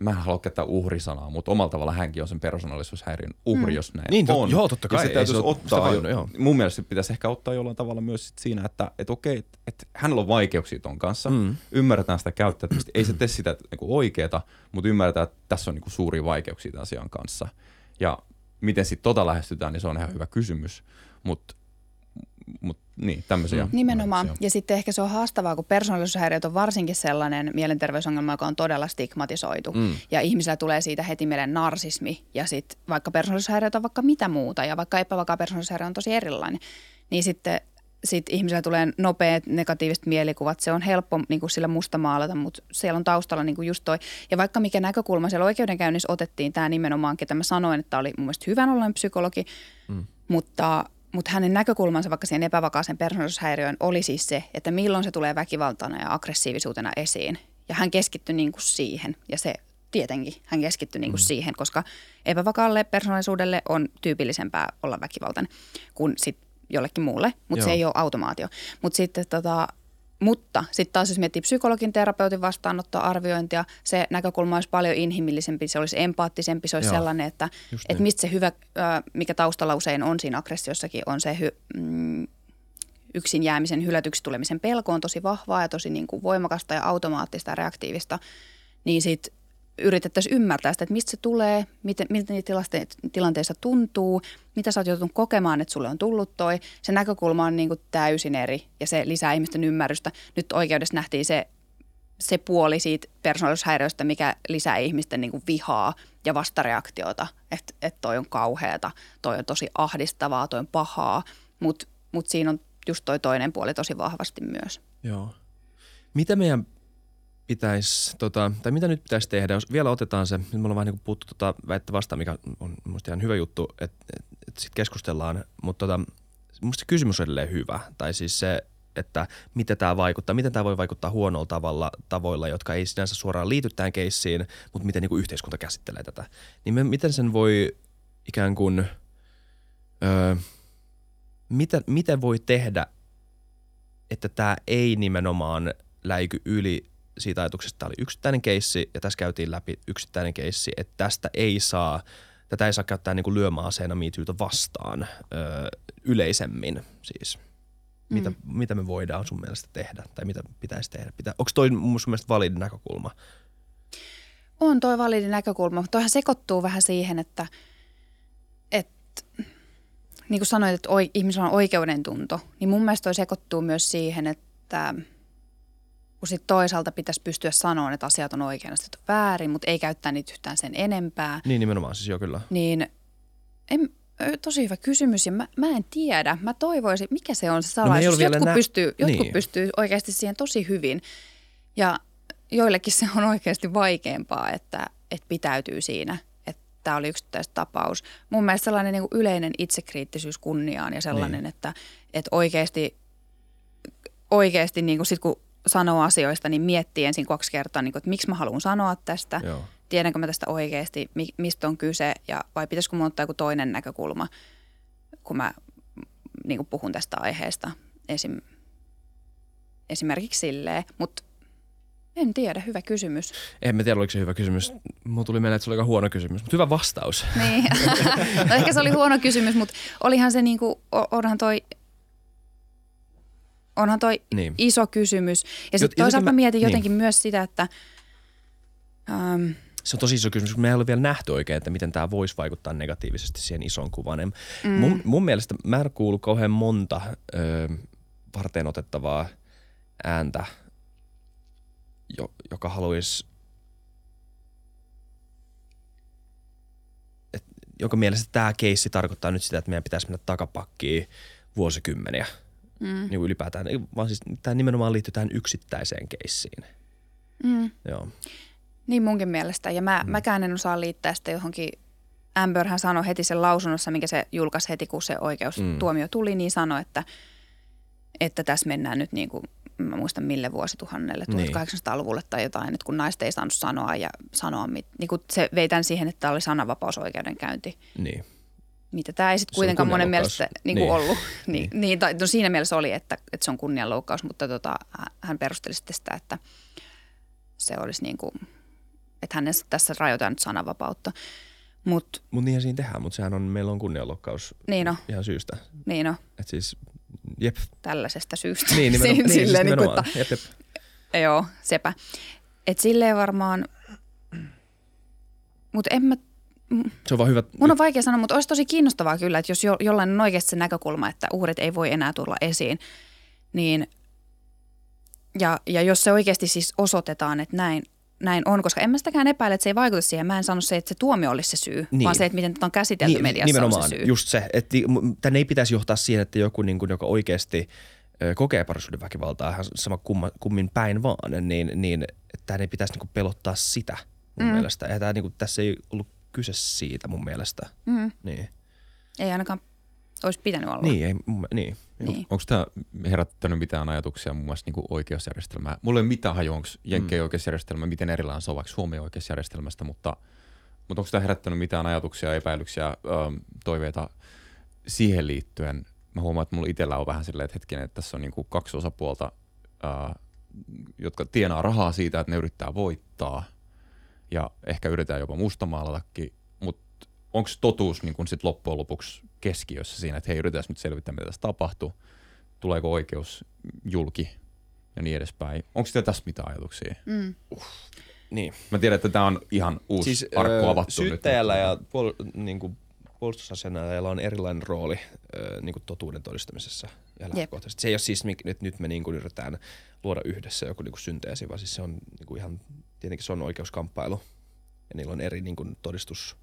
mä en halua käyttää uhrisanaa, mutta omalla tavalla hänkin on sen persoonallisuushäiriön uhri, mm. jos näin niin, on. Joo, totta kai. Ja se täytyisi ottaa, vain, joo. mun mielestä pitäisi ehkä ottaa jollain tavalla myös sit siinä, että et okei, että et hänellä on vaikeuksia ton kanssa, mm. ymmärretään sitä käyttäytymistä, ei se tee sitä niinku oikeeta, mutta ymmärretään, että tässä on niinku suuria vaikeuksia tämän asian kanssa. Ja miten sitten tota lähestytään, niin se on ihan hyvä kysymys, mutta mutta niin, tämmöisiä. Mm. Nimenomaan. Ja sitten ehkä se on haastavaa, kun persoonallisuushäiriöt on varsinkin sellainen mielenterveysongelma, joka on todella stigmatisoitu. Mm. Ja ihmisellä tulee siitä heti mieleen narsismi. Ja sitten vaikka persoonallisuushäiriöt on vaikka mitä muuta ja vaikka epävakaa persoonallisuushäiriö on tosi erilainen, niin sitten sit ihmisellä tulee nopeat negatiiviset mielikuvat. Se on helppo niin kuin sillä musta maalata, mutta siellä on taustalla niin kuin just toi. Ja vaikka mikä näkökulma siellä oikeudenkäynnissä otettiin, tämä nimenomaan, ketä mä sanoin, että oli mun mielestä hyvän ollen psykologi, mm. mutta – mutta hänen näkökulmansa vaikka siihen epävakaaseen persoonallisuushäiriöön oli siis se, että milloin se tulee väkivaltana ja aggressiivisuutena esiin. Ja hän keskittyi niin kuin siihen ja se tietenkin hän keskittyi niin kuin mm. siihen, koska epävakaalle persoonallisuudelle on tyypillisempää olla väkivaltainen kuin sit jollekin muulle, mutta se ei ole automaatio. Mutta sitten tota, mutta sitten taas jos miettii psykologin, terapeutin vastaanottoa, arviointia, se näkökulma olisi paljon inhimillisempi, se olisi empaattisempi, se olisi Joo, sellainen, että, että niin. mistä se hyvä, mikä taustalla usein on siinä aggressiossakin, on se hy, mm, yksin jäämisen, hylätyksi tulemisen pelko on tosi vahvaa ja tosi niin kuin voimakasta ja automaattista ja reaktiivista, niin sitten yritettäisiin ymmärtää sitä, että mistä se tulee, miten, miten niitä tilanteissa tuntuu, mitä sä oot joutunut kokemaan, että sulle on tullut toi. Se näkökulma on niin kuin täysin eri ja se lisää ihmisten ymmärrystä. Nyt oikeudessa nähtiin se, se puoli siitä persoonallisuushäiriöstä, mikä lisää ihmisten niin kuin vihaa ja vastareaktiota, että, että toi on kauheata, toi on tosi ahdistavaa, toi on pahaa, mutta mut siinä on just toi toinen puoli tosi vahvasti myös. Joo. Mitä meidän pitäisi, tota, tai mitä nyt pitäisi tehdä, jos vielä otetaan se, nyt me ollaan vähän niin puhuttu tota väittä vastaan, mikä on minusta ihan hyvä juttu, että, että sitten keskustellaan, mutta tota, minusta kysymys on edelleen hyvä, tai siis se, että miten tämä vaikuttaa, miten tämä voi vaikuttaa huonolla tavalla, tavoilla, jotka ei sinänsä suoraan liity tähän keissiin, mutta miten niin yhteiskunta käsittelee tätä. Niin me, miten sen voi ikään kuin, öö, mitä, miten voi tehdä, että tämä ei nimenomaan läiky yli siitä ajatuksesta, että tämä oli yksittäinen keissi ja tässä käytiin läpi yksittäinen keissi, että tästä ei saa, tätä ei saa käyttää niin kuin lyömäaseena miityytä vastaan öö, yleisemmin siis. Mitä, mm. mitä me voidaan sun mielestä tehdä tai mitä pitäisi tehdä? Pitä, onko toi mun mielestä validi näkökulma? On toi validi näkökulma, mutta toihan sekoittuu vähän siihen, että, että niin kuin sanoit, että oi, ihmisellä on oikeuden tunto, niin mun mielestä toi sekoittuu myös siihen, että – kun sitten toisaalta pitäisi pystyä sanoa, että asiat on oikein, että on väärin, mutta ei käyttää niitä yhtään sen enempää. Niin nimenomaan, siis joo kyllä. Niin en, tosi hyvä kysymys ja mä, mä en tiedä. Mä toivoisin, mikä se on se no salaisuus. No jotkut, nä- pystyy, jotkut niin. pystyy oikeasti siihen tosi hyvin ja joillekin se on oikeasti vaikeampaa, että, että pitäytyy siinä että tämä oli yksittäistä tapaus. Mun mielestä sellainen niin kuin yleinen itsekriittisyys kunniaan ja sellainen, niin. että, että oikeasti, oikeasti niin kuin sit kun sanoo asioista, niin miettii ensin kaksi kertaa, niin kuin, että miksi mä haluan sanoa tästä, Joo. tiedänkö mä tästä oikeasti, mistä on kyse, ja vai pitäisikö mun ottaa joku toinen näkökulma, kun mä niin kuin puhun tästä aiheesta Esim, esimerkiksi silleen, mutta en tiedä, hyvä kysymys. En mä tiedä, oliko se hyvä kysymys. Mulla tuli mieleen, että se oli aika huono kysymys, mutta hyvä vastaus. Niin, no ehkä se oli huono kysymys, mutta olihan se niinku, onhan toi onhan toi niin. iso kysymys. Ja sitten toisaalta mä mietin jotenkin niin. myös sitä, että... Um, se on tosi iso kysymys, kun me ei ole vielä nähty oikein, että miten tämä voisi vaikuttaa negatiivisesti siihen ison kuvaan. Mm. Mun, mun mielestä mä en kuulu kauhean monta ö, varten otettavaa ääntä, jo, joka haluaisi jonka mielestä tämä keissi tarkoittaa nyt sitä, että meidän pitäisi mennä takapakkiin vuosikymmeniä – Mm. niin kuin ylipäätään, vaan siis tämä nimenomaan liittyy tähän yksittäiseen keissiin. Mm. Joo. Niin munkin mielestä. Ja mä, mm. mäkään en osaa liittää sitä johonkin Amber hän sanoi heti sen lausunnossa, minkä se julkaisi heti, kun se oikeustuomio mm. tuli, niin sanoi, että, että tässä mennään nyt niin kuin, mä muistan mille vuosituhannelle, 1800-luvulle tai jotain, että kun naiset ei saanut sanoa ja sanoa, mit, niin kuin se vei tämän siihen, että tämä oli sananvapausoikeudenkäynti. Niin. Mitä tämä ei sitten kuitenkaan monen mielestä niin kuin niin. ollut. niin, niin. tai, no siinä mielessä oli, että, että se on kunnianloukkaus, mutta tota, hän perusteli sitten sitä, että se olisi niin kuin, että hänen tässä rajoitetaan nyt sananvapautta. Mutta Mut niinhän siinä tehdään, mutta sehän on, meillä on kunnianloukkaus niin no, ihan syystä. niin no, Et siis, jep. tällaisesta syystä. Niin, nimenomaan. niin, siis Silleen, niin kuin, nimenomaan. että, Jep, jep. joo, sepä. Et silleen varmaan, mutta en mä, Se on vaan hyvä. mun on vaikea sanoa, mutta olisi tosi kiinnostavaa kyllä, että jos jo, jollain on oikeasti se näkökulma, että uhrit ei voi enää tulla esiin, niin ja, ja jos se oikeasti siis osoitetaan, että näin, näin on, koska en mä sitäkään epäile, että se ei vaikuta siihen. Mä en sano se, että se tuomio olisi se syy, niin. vaan se, että miten tätä on käsitelty niin, mediassa nimenomaan, on se syy. just se. Että tänne ei pitäisi johtaa siihen, että joku, niin kuin, joka oikeasti kokee parisuuden väkivaltaa, ihan sama kumma, kummin päin vaan, niin, niin tämä ei pitäisi niin kuin pelottaa sitä mun mm. mielestä. Ja tämä, niin kuin, tässä ei ollut kyse siitä mun mielestä. Mm. Niin, Ei ainakaan olisi pitänyt olla. niin, ei, mun, niin. Niin. Onko tämä herättänyt mitään ajatuksia muun muassa niinku oikeusjärjestelmää? Mulla ei ole mitään hajua, onko Jenkkien mm. oikeusjärjestelmä, miten erilainen se on vaikka Suomen oikeusjärjestelmästä, mutta, mutta onko tämä herättänyt mitään ajatuksia, epäilyksiä, ähm, toiveita siihen liittyen? Mä huomaan, että mulla itsellä on vähän silleen, että hetkinen, että tässä on niinku kaksi osapuolta, äh, jotka tienaa rahaa siitä, että ne yrittää voittaa ja ehkä yritetään jopa mustamaalatakin, mutta onko totuus niin kun sit loppujen lopuksi keskiössä siinä, että hei, yritetään nyt selvittää, mitä tässä tapahtuu, tuleeko oikeus julki ja niin edespäin. Onko teillä tässä mitään ajatuksia? Mm. niin. Mä tiedän, että tämä on ihan uusi siis, arkku avattu syyttäjällä nyt. ja puol- niin kuin puolustusasianajalla on erilainen rooli ö, niin kuin totuuden todistamisessa ja lähtökohtaisesti. Se ei ole siis, että nyt me niin kuin yritetään luoda yhdessä joku niin kuin synteesi, vaan siis se on niin kuin ihan, tietenkin se on oikeuskamppailu ja niillä on eri niin kuin todistus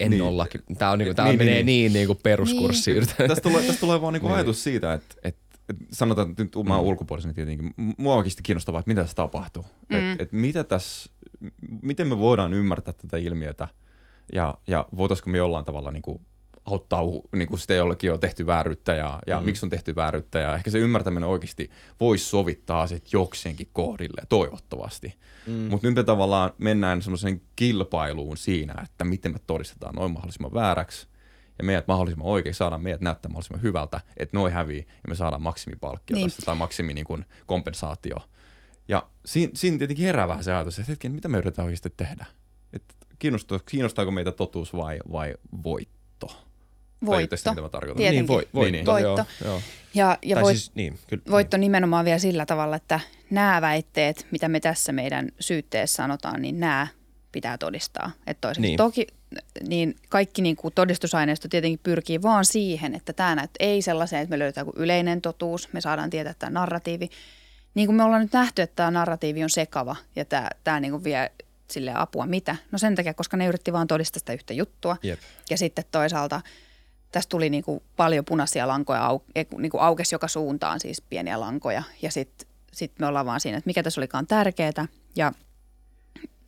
en Niin. niin. ollakin. Tämä on, niinku, tää Niin, niin, menee niin, niin, niin kuin peruskurssi. Niin. tästä tulee, tästä tulee vaan niinku Niin. ajatus siitä, että, että, että sanotaan, että nyt mä oon ulkopuolisena tietenkin, mua on oikeasti kiinnostavaa, että mitä tässä tapahtuu. Mm. Että et mitä tässä, miten me voidaan ymmärtää tätä ilmiötä ja, ja voitaisiko me jollain tavalla niinku auttaa niin kuin sitä jollekin on tehty vääryyttä ja, ja mm. miksi on tehty vääryyttä ja ehkä se ymmärtäminen oikeasti voisi sovittaa asiat jokseenkin kohdille toivottavasti. Mm. Mutta nyt me tavallaan mennään semmoiseen kilpailuun siinä, että miten me todistetaan noin mahdollisimman vääräksi ja meidät mahdollisimman oikein, saadaan meidät näyttää mahdollisimman hyvältä, että noin hävii ja me saadaan maksimipalkkio Niin. tästä tai maksimi niin kuin kompensaatio. Ja siinä, siinä tietenkin herää vähän se ajatus, että hetken, mitä me yritetään oikeasti tehdä? Että kiinnostaa, kiinnostaako meitä totuus vai, vai voitto? Voitto. Tai mitä mä tarkoitan? Tietenkin. Niin, voi, voitto, Niin, niin. Joo, Voitto. joo. Ja, ja voit, siis, niin, kyllä. voitto nimenomaan vielä sillä tavalla, että nämä väitteet, mitä me tässä meidän syytteessä sanotaan, niin nämä pitää todistaa. Että toiseksi niin. Niin. toki niin kaikki niin kuin todistusaineisto tietenkin pyrkii vaan siihen, että tämä näyt ei sellaiseen, että me löydetään kuin yleinen totuus, me saadaan tietää tämä narratiivi. Niin kuin me ollaan nyt nähty, että tämä narratiivi on sekava ja tämä, tämä niin kuin vie sille apua mitä? No sen takia, koska ne yritti vaan todistaa sitä yhtä juttua. Jep. Ja sitten toisaalta tässä tuli niin kuin paljon punaisia lankoja, niin kuin aukesi joka suuntaan siis pieniä lankoja. Ja sitten sit me ollaan vaan siinä, että mikä tässä olikaan tärkeää. Ja,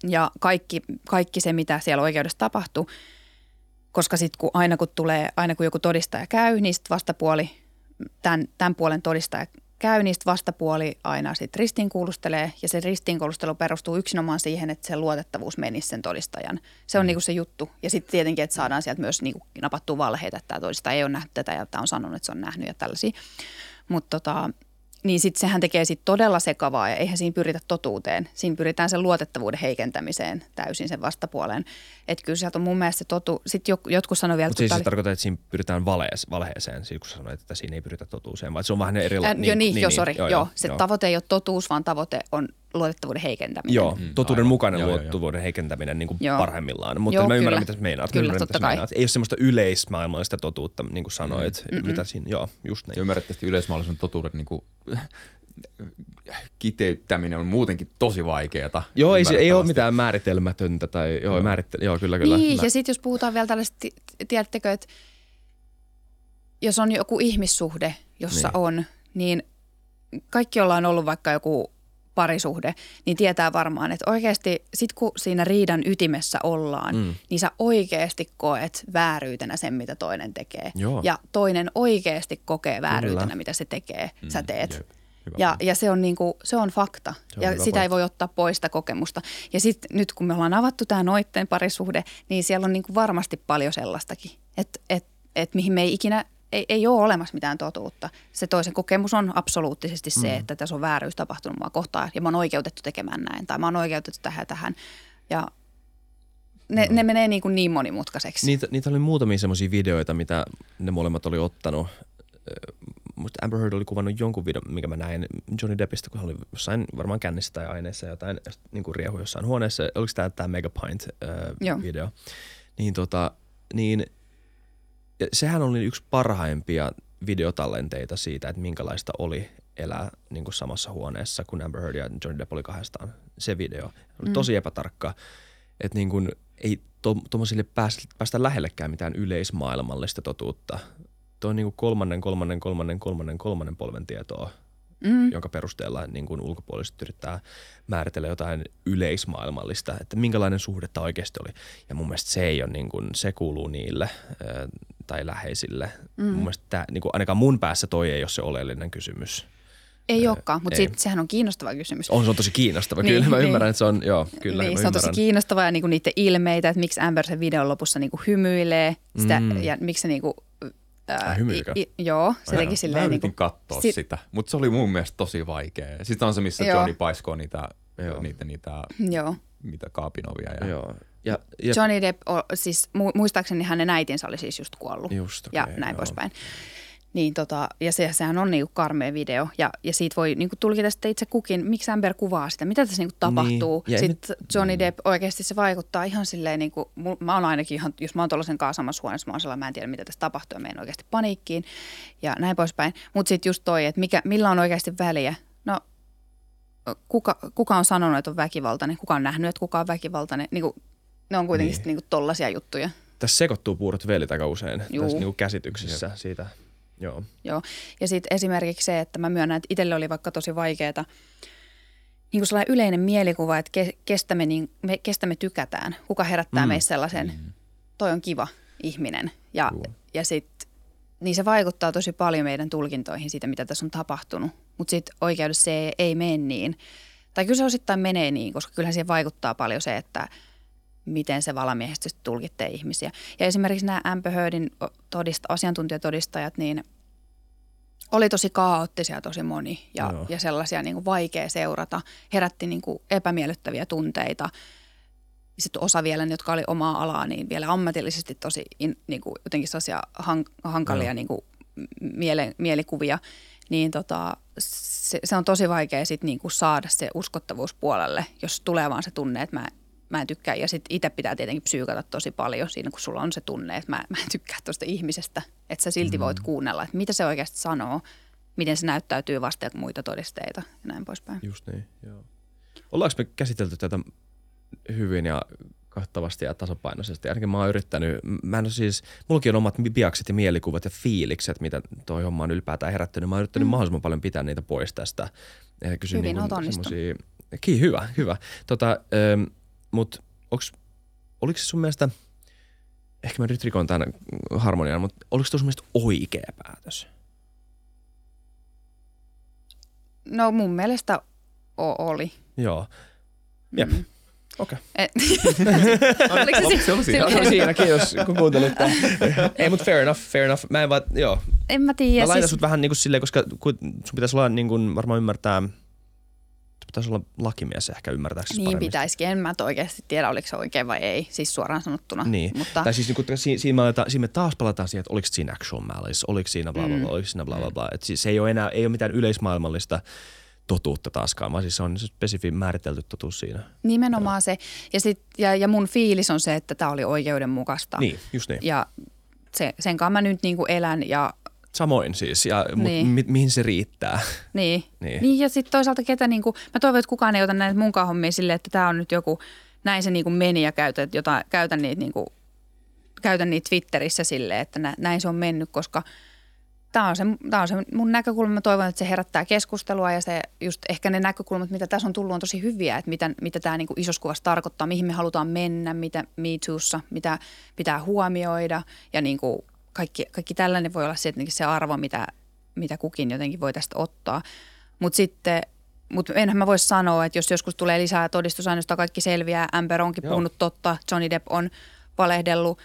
ja kaikki, kaikki se, mitä siellä oikeudessa tapahtui, koska sitten kun aina kun tulee, aina kun joku todistaja käy, niin sit vastapuoli, tämän, tämän puolen todistaja käy, sit vastapuoli aina sit ristiinkuulustelee. Ja se ristiinkuulustelu perustuu yksinomaan siihen, että se luotettavuus menisi sen todistajan. Se on niinku se juttu. Ja sitten tietenkin, että saadaan sieltä myös niinku napattua valheita, että tämä todistaja ei ole nähnyt tätä ja tämä on sanonut, että se on nähnyt ja tällaisia. Mutta tota, niin sitten sehän tekee sit todella sekavaa ja eihän siinä pyritä totuuteen. Siinä pyritään sen luotettavuuden heikentämiseen täysin sen vastapuoleen. Että kyllä sieltä on mun mielestä se totu. Sitten jotkut sanoi vielä, Mutta siis se oli- tarkoittaa, että siinä pyritään valees, valheeseen, siis kun sanoit, että siinä ei pyritä totuuseen, vaan se on vähän erilainen. Äh, joo, niin, joo, sori. Joo, joo, se tavoite ei ole totuus, vaan tavoite on luotettavuuden heikentäminen. Joo, Mm, totuuden aivan. mukainen Joo, joo, joo. luotettavuuden heikentäminen niin kuin Joo. parhaimmillaan. Mutta Joo, mä ymmärrän, kyllä. mitä meinaat. Kyllä, mä ymmärrän, totta mitä kai. meinaat. Ei ole semmoista yleismaailmallista totuutta, niin kuin sanoit. Mm-mm. Mitä siinä, joo, just näin. Ja ymmärrät, että yleismaailmallisen totuuden niin kuin, kiteyttäminen on muutenkin tosi vaikeaa. Joo, ei, ei ole mitään määritelmätöntä. Tai, joo, Joo. määritte, joo kyllä, kyllä. Niin, Mä- ja sitten jos puhutaan vielä tällaista, ti- tiedättekö, että jos on joku ihmissuhde, jossa Niin. on, niin kaikki, jolla on ollut vaikka joku parisuhde, niin tietää varmaan, että oikeasti sit kun siinä riidan ytimessä ollaan, Mm. niin sä oikeasti koet vääryytenä sen, mitä toinen tekee. Joo. Ja toinen oikeasti kokee vääryytenä, Kyllä. mitä se tekee, mm, sä teet. Jep. Hyvä Ja, ja se on, niinku, se on fakta Se on ja sitä ei pointti. voi ottaa pois sitä kokemusta. Ja sitten nyt kun me ollaan avattu tämä noitten parisuhde, niin siellä on niinku varmasti paljon sellaistakin, että et, et mihin me ei ikinä, ei, ei ole olemassa mitään totuutta. Se toisen kokemus on absoluuttisesti se, että tässä on vääryys tapahtunut mua kohtaan ja mä oon oikeutettu tekemään näin tai mä oon oikeutettu tähän ja tähän. Ja ne, ne menee niin, kuin niin monimutkaiseksi. Niitä, niitä oli muutamia semmoisia videoita, mitä ne molemmat oli ottanut. Musta Amber Heard oli kuvannut jonkun videon, mikä mä näin Johnny Deppistä, kun hän oli jossain varmaan kännissä tai aineessa jotain, niin kuin riehu jossain huoneessa. Oliko tämä tämä Megapint Joo. äh, video? Niin, tota, niin ja sehän oli yksi parhaimpia videotallenteita siitä, että minkälaista oli elää niin kuin samassa huoneessa, kun Amber Heard ja Johnny Depp oli kahdestaan. Se video oli Mm. tosi epätarkka, että niin kuin ei tuommoisille päästä, päästä lähellekään mitään yleismaailmallista totuutta. Tuo on niin kuin kolmannen, kolmannen, kolmannen, kolmannen, kolmannen polven tietoa, Mm. jonka perusteella niin kuin ulkopuoliset yrittää määritellä jotain yleismaailmallista, että minkälainen suhde tämä oikeasti oli. Ja mun mielestä se ei ole, niin kuin, se kuuluu niille ö, tai läheisille. Mm. Mun mielestä tämä, niin kuin, ainakaan mun päässä toi ei ole se oleellinen kysymys. Ei olekaan, mutta ei. sit, sehän on kiinnostava kysymys. On se on tosi kiinnostava, Niin, kyllä mä niin. ymmärrän, että se on, joo, kyllä niin, mä se on tosi ymmärrän. kiinnostavaa ja niinku niiden ilmeitä, että miksi Amber sen videon lopussa niinku hymyilee sitä, mm. ja miksi se niinku, Ai, hymyikö? i, i, joo, se teki Mä silleen yritin niinku, katsoa sit- sitä, mutta se oli mun mielestä tosi vaikea. Sitten on se, missä Joo. Johnny paiskoo niitä, Joo. niitä, niitä joo. mitä kaapinovia. Ja, Joo. Ja, ja Johnny Depp, o, siis mu- muistaakseni hänen äitinsä oli siis just kuollut Just, ja okei, näin joo. poispäin. Niin tota, ja se, sehän on niinku karmea video ja, ja siitä voi niinku tulkita sitten itse kukin, miksi Amber kuvaa sitä, mitä tässä niinku tapahtuu. Niin, ja sitten Johnny Depp oikeasti se vaikuttaa ihan silleen, niinku, mä oon ainakin ihan, jos mä oon tuollaisen kanssa samassa huoneessa, mä oon sellainen, mä en tiedä mitä tässä tapahtuu ja menen oikeasti paniikkiin ja näin poispäin. Mutta sitten just toi, että mikä, millä on oikeasti väliä. No kuka, kuka on sanonut, että on väkivaltainen, kuka on nähnyt, että kuka on väkivaltainen. Niinku, ne on kuitenkin Niin. niin. niinku tollaisia juttuja. tässä sekoittuu puurot velit aika usein Juu. tässä niinku käsityksissä siitä. Joo. Joo. Ja sitten esimerkiksi se, että mä myönnän, että itselle oli vaikka tosi vaikeaa niin kuin sellainen yleinen mielikuva, että ke, kestä, me, niin, me, kestä me tykätään. Kuka herättää Mm. mm. meissä sellaisen, mm. toi on kiva ihminen. Ja, Joo. ja sitten, niin se vaikuttaa tosi paljon meidän tulkintoihin siitä, mitä tässä on tapahtunut. Mutta sitten oikeudessa se ei, ei mene niin. Tai kyllä se osittain menee niin, koska kyllähän siihen vaikuttaa paljon se, että miten se valamiehistys tulkitsee ihmisiä. Ja esimerkiksi nämä Amber Heardin todista, asiantuntijatodistajat, niin oli tosi kaoottisia tosi moni ja, Joo. ja sellaisia niin kuin vaikea seurata. Herätti niin kuin epämiellyttäviä tunteita. Sitten osa vielä, jotka oli omaa alaa, niin vielä ammatillisesti tosi in, niin kuin jotenkin sellaisia hank, hankalia Joo. niin kuin miele, mielikuvia. Niin tota, se, se on tosi vaikea sit niin kuin saada se uskottavuus puolelle, jos tulee vaan se tunne, että mä, mä en tykkää. Ja sitten itse pitää tietenkin psyykata tosi paljon siinä, kun sulla on se tunne, että mä, mä en tykkää tuosta ihmisestä. Että sä silti voit kuunnella, että mitä se oikeasti sanoo, miten se näyttäytyy vasten muita todisteita ja näin poispäin. Just niin, joo. Ollaanko me käsitelty tätä hyvin ja kattavasti ja tasapainoisesti? Ainakin mä oon yrittänyt, mä en ole siis, mullakin on omat biakset ja mielikuvat ja fiilikset, mitä toi homma on ylipäätään herättänyt. Mä oon yrittänyt mm. mahdollisimman paljon pitää niitä pois tästä. Kysyn Hyvin, niin oot semmosia- Ki, hyvä, hyvä. Tota, ähm, mut onks, oliko se sun mielestä, ehkä mä nyt rikon tämän harmonian, mutta oliko se sun mielestä oikea päätös? No mun mielestä o- oli. Joo. Jep. Mm. Okei. Et, oliko se, oli siinä. se- siinäkin, jos kun kuuntelit tämän. Ei, mutta fair enough, fair enough. Mä en vaan, joo. en mä tiedä. Mä laitan Siis, sut vähän niin kuin silleen, koska kun sun pitäisi olla niin kuin varmaan ymmärtää, pitäisi olla lakimies ehkä ymmärtääksesi niin paremmin. pitäisikin. En mä oikeasti tiedä, oliko se oikein vai ei. Siis suoraan sanottuna. Niin. Mutta, Tai siis niin kuin, siinä, siinä, me aletaan, siinä me taas palataan siihen, että oliko siinä actual malice, oliko siinä bla bla bla, Mm. oliko siinä bla bla bla. Et siis se ei ole enää, ei ole mitään yleismaailmallista totuutta taaskaan, vaan siis se on se spesifi määritelty totuus siinä. Nimenomaan se. Ja, sit, ja, ja mun fiilis on se, että tämä oli oikeudenmukaista. Niin, just niin. Ja se, sen kanssa mä nyt niinku elän ja Samoin siis, ja, mut Niin. mi, mihin se riittää? niin. Niin. niin ja sitten toisaalta ketä niinku, mä toivon, että kukaan ei ota näitä munkaan hommia silleen, että tämä on nyt joku, näin se niinku meni ja käytä, jota, käytän niitä niinku, käytän niitä Twitterissä silleen, että nä, näin se on mennyt, koska tämä on, se, tämä on se mun näkökulma. Mä toivon, että se herättää keskustelua ja se just ehkä ne näkökulmat, mitä tässä on tullut, on tosi hyviä, että mitä, mitä tämä niin isossa kuvassa tarkoittaa, mihin me halutaan mennä, mitä Me Toossa, mitä pitää huomioida ja niin kuin kaikki, kaikki tällainen voi olla se, se arvo, mitä, mitä kukin jotenkin voi tästä ottaa. Mutta sitten mutta enhän mä voisi sanoa, että jos joskus tulee lisää todistusaineistoa, kaikki selviää, Amber onkin Joo. puhunut totta, Johnny Depp on valehdellut,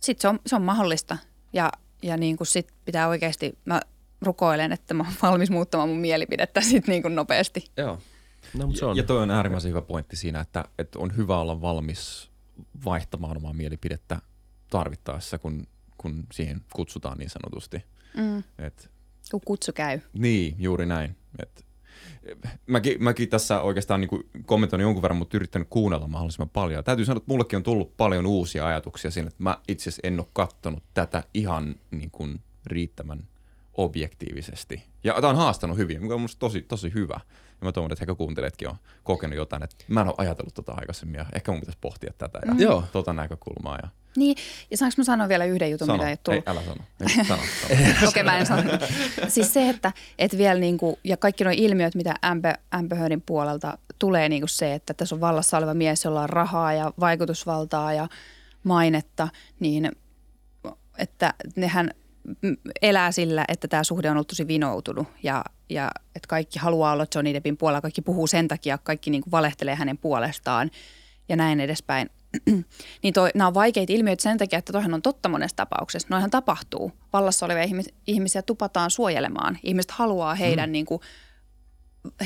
sitten se on, se on mahdollista. Ja, ja niin kuin sit pitää oikeasti, mä rukoilen, että mä oon valmis muuttamaan mun mielipidettä sit niin kuin nopeasti. Joo. No, mutta se on. Ja toi on äärimmäisen hyvä pointti siinä, että, että on hyvä olla valmis vaihtamaan omaa mielipidettä tarvittaessa, kun, kun siihen kutsutaan niin sanotusti. Mm. Et, kun kutsu käy. Niin, juuri näin. Et, mäkin, mäkin tässä oikeastaan niin kommentoin jonkun verran, mutta yrittänyt kuunnella mahdollisimman paljon. Täytyy sanoa, että mullekin on tullut paljon uusia ajatuksia siinä, että mä itse asiassa en ole katsonut tätä ihan niin kuin riittävän objektiivisesti. Ja tämä on haastanut hyvin, mikä on musta tosi, tosi hyvä. Ja mä toivon, että ehkä kuuntelijatkin on kokenut jotain, että mä en ole ajatellut tota aikaisemmin ja ehkä mun pitäisi pohtia tätä ja mm. tota näkökulmaa. Ja niin, ja saanko mä sanoa vielä yhden jutun, sano. mitä ei tullut? Ei, älä sano. Ei, sano, sano. Okei, mä en sano. Siis se, että, että vielä niin kuin, ja kaikki nuo ilmiöt, mitä Heardin puolelta tulee niin kuin se, että tässä on vallassa oleva mies, jolla on rahaa ja vaikutusvaltaa ja mainetta, niin että nehän elää sillä, että tämä suhde on ollut tosi vinoutunut ja, ja että kaikki haluaa olla Johnny Deppin puolella, kaikki puhuu sen takia, kaikki niin kuin valehtelee hänen puolestaan ja näin edespäin. niin toi, nämä on vaikeita ilmiöitä sen takia, että toihan on totta monessa tapauksessa. Noihan tapahtuu. Vallassa olevia ihmisiä tupataan suojelemaan. Ihmiset haluaa heidän, mm. niin kuin,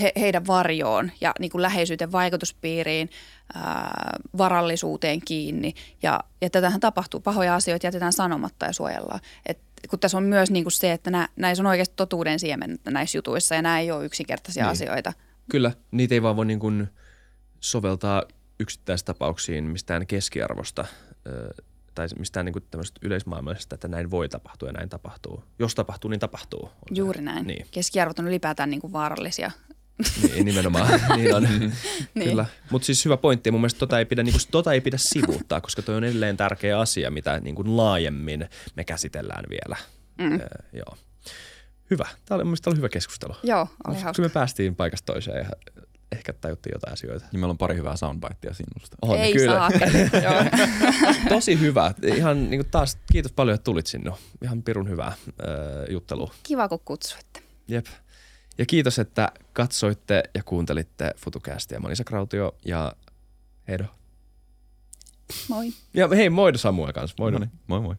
he, heidän varjoon ja niin kuin läheisyyteen, vaikutuspiiriin, ää, varallisuuteen kiinni. Ja, ja tätähän tapahtuu. Pahoja asioita jätetään sanomatta ja suojellaan. Et, kun tässä on myös niin kuin se, että nä, näissä on oikeasti totuuden siemen näissä jutuissa ja nämä ei ole yksinkertaisia niin. asioita. Kyllä, niitä ei vaan voi niin kuin soveltaa yksittäistapauksiin mistään keskiarvosta tai mistään niin tämmöistä yleismaailmallisesta, että näin voi tapahtua ja näin tapahtuu. Jos tapahtuu, niin tapahtuu. On Juuri se. näin. Niin. Keskiarvot on ylipäätään niin kuin vaarallisia. Niin, nimenomaan. niin on. niin. Kyllä. Mutta siis hyvä pointti. Mun mielestä tota ei, pidä, niin kuin, tota ei pidä sivuuttaa, koska toi on edelleen tärkeä asia, mitä niin kuin laajemmin me käsitellään vielä. Mm. Äh, joo. Hyvä. Tämä oli, mun oli hyvä keskustelu. Joo, oli hauska. me päästiin paikasta toiseen ja ehkä tajuttiin jotain asioita. Ja meillä on pari hyvää soundbitea sinusta. On, Ei kyllä. saa. Tosi hyvä. Ihan niin kuin taas kiitos paljon, että tulit sinne. Ihan pirun hyvää äh, juttelu. Kiva, kun kutsuitte. Jep. Ja kiitos, että katsoitte ja kuuntelitte FutuCastia. Mä olin Krautio ja Heido. Moi. Ja hei, moi Samuel kanssa. Moi. No niin, moi moi.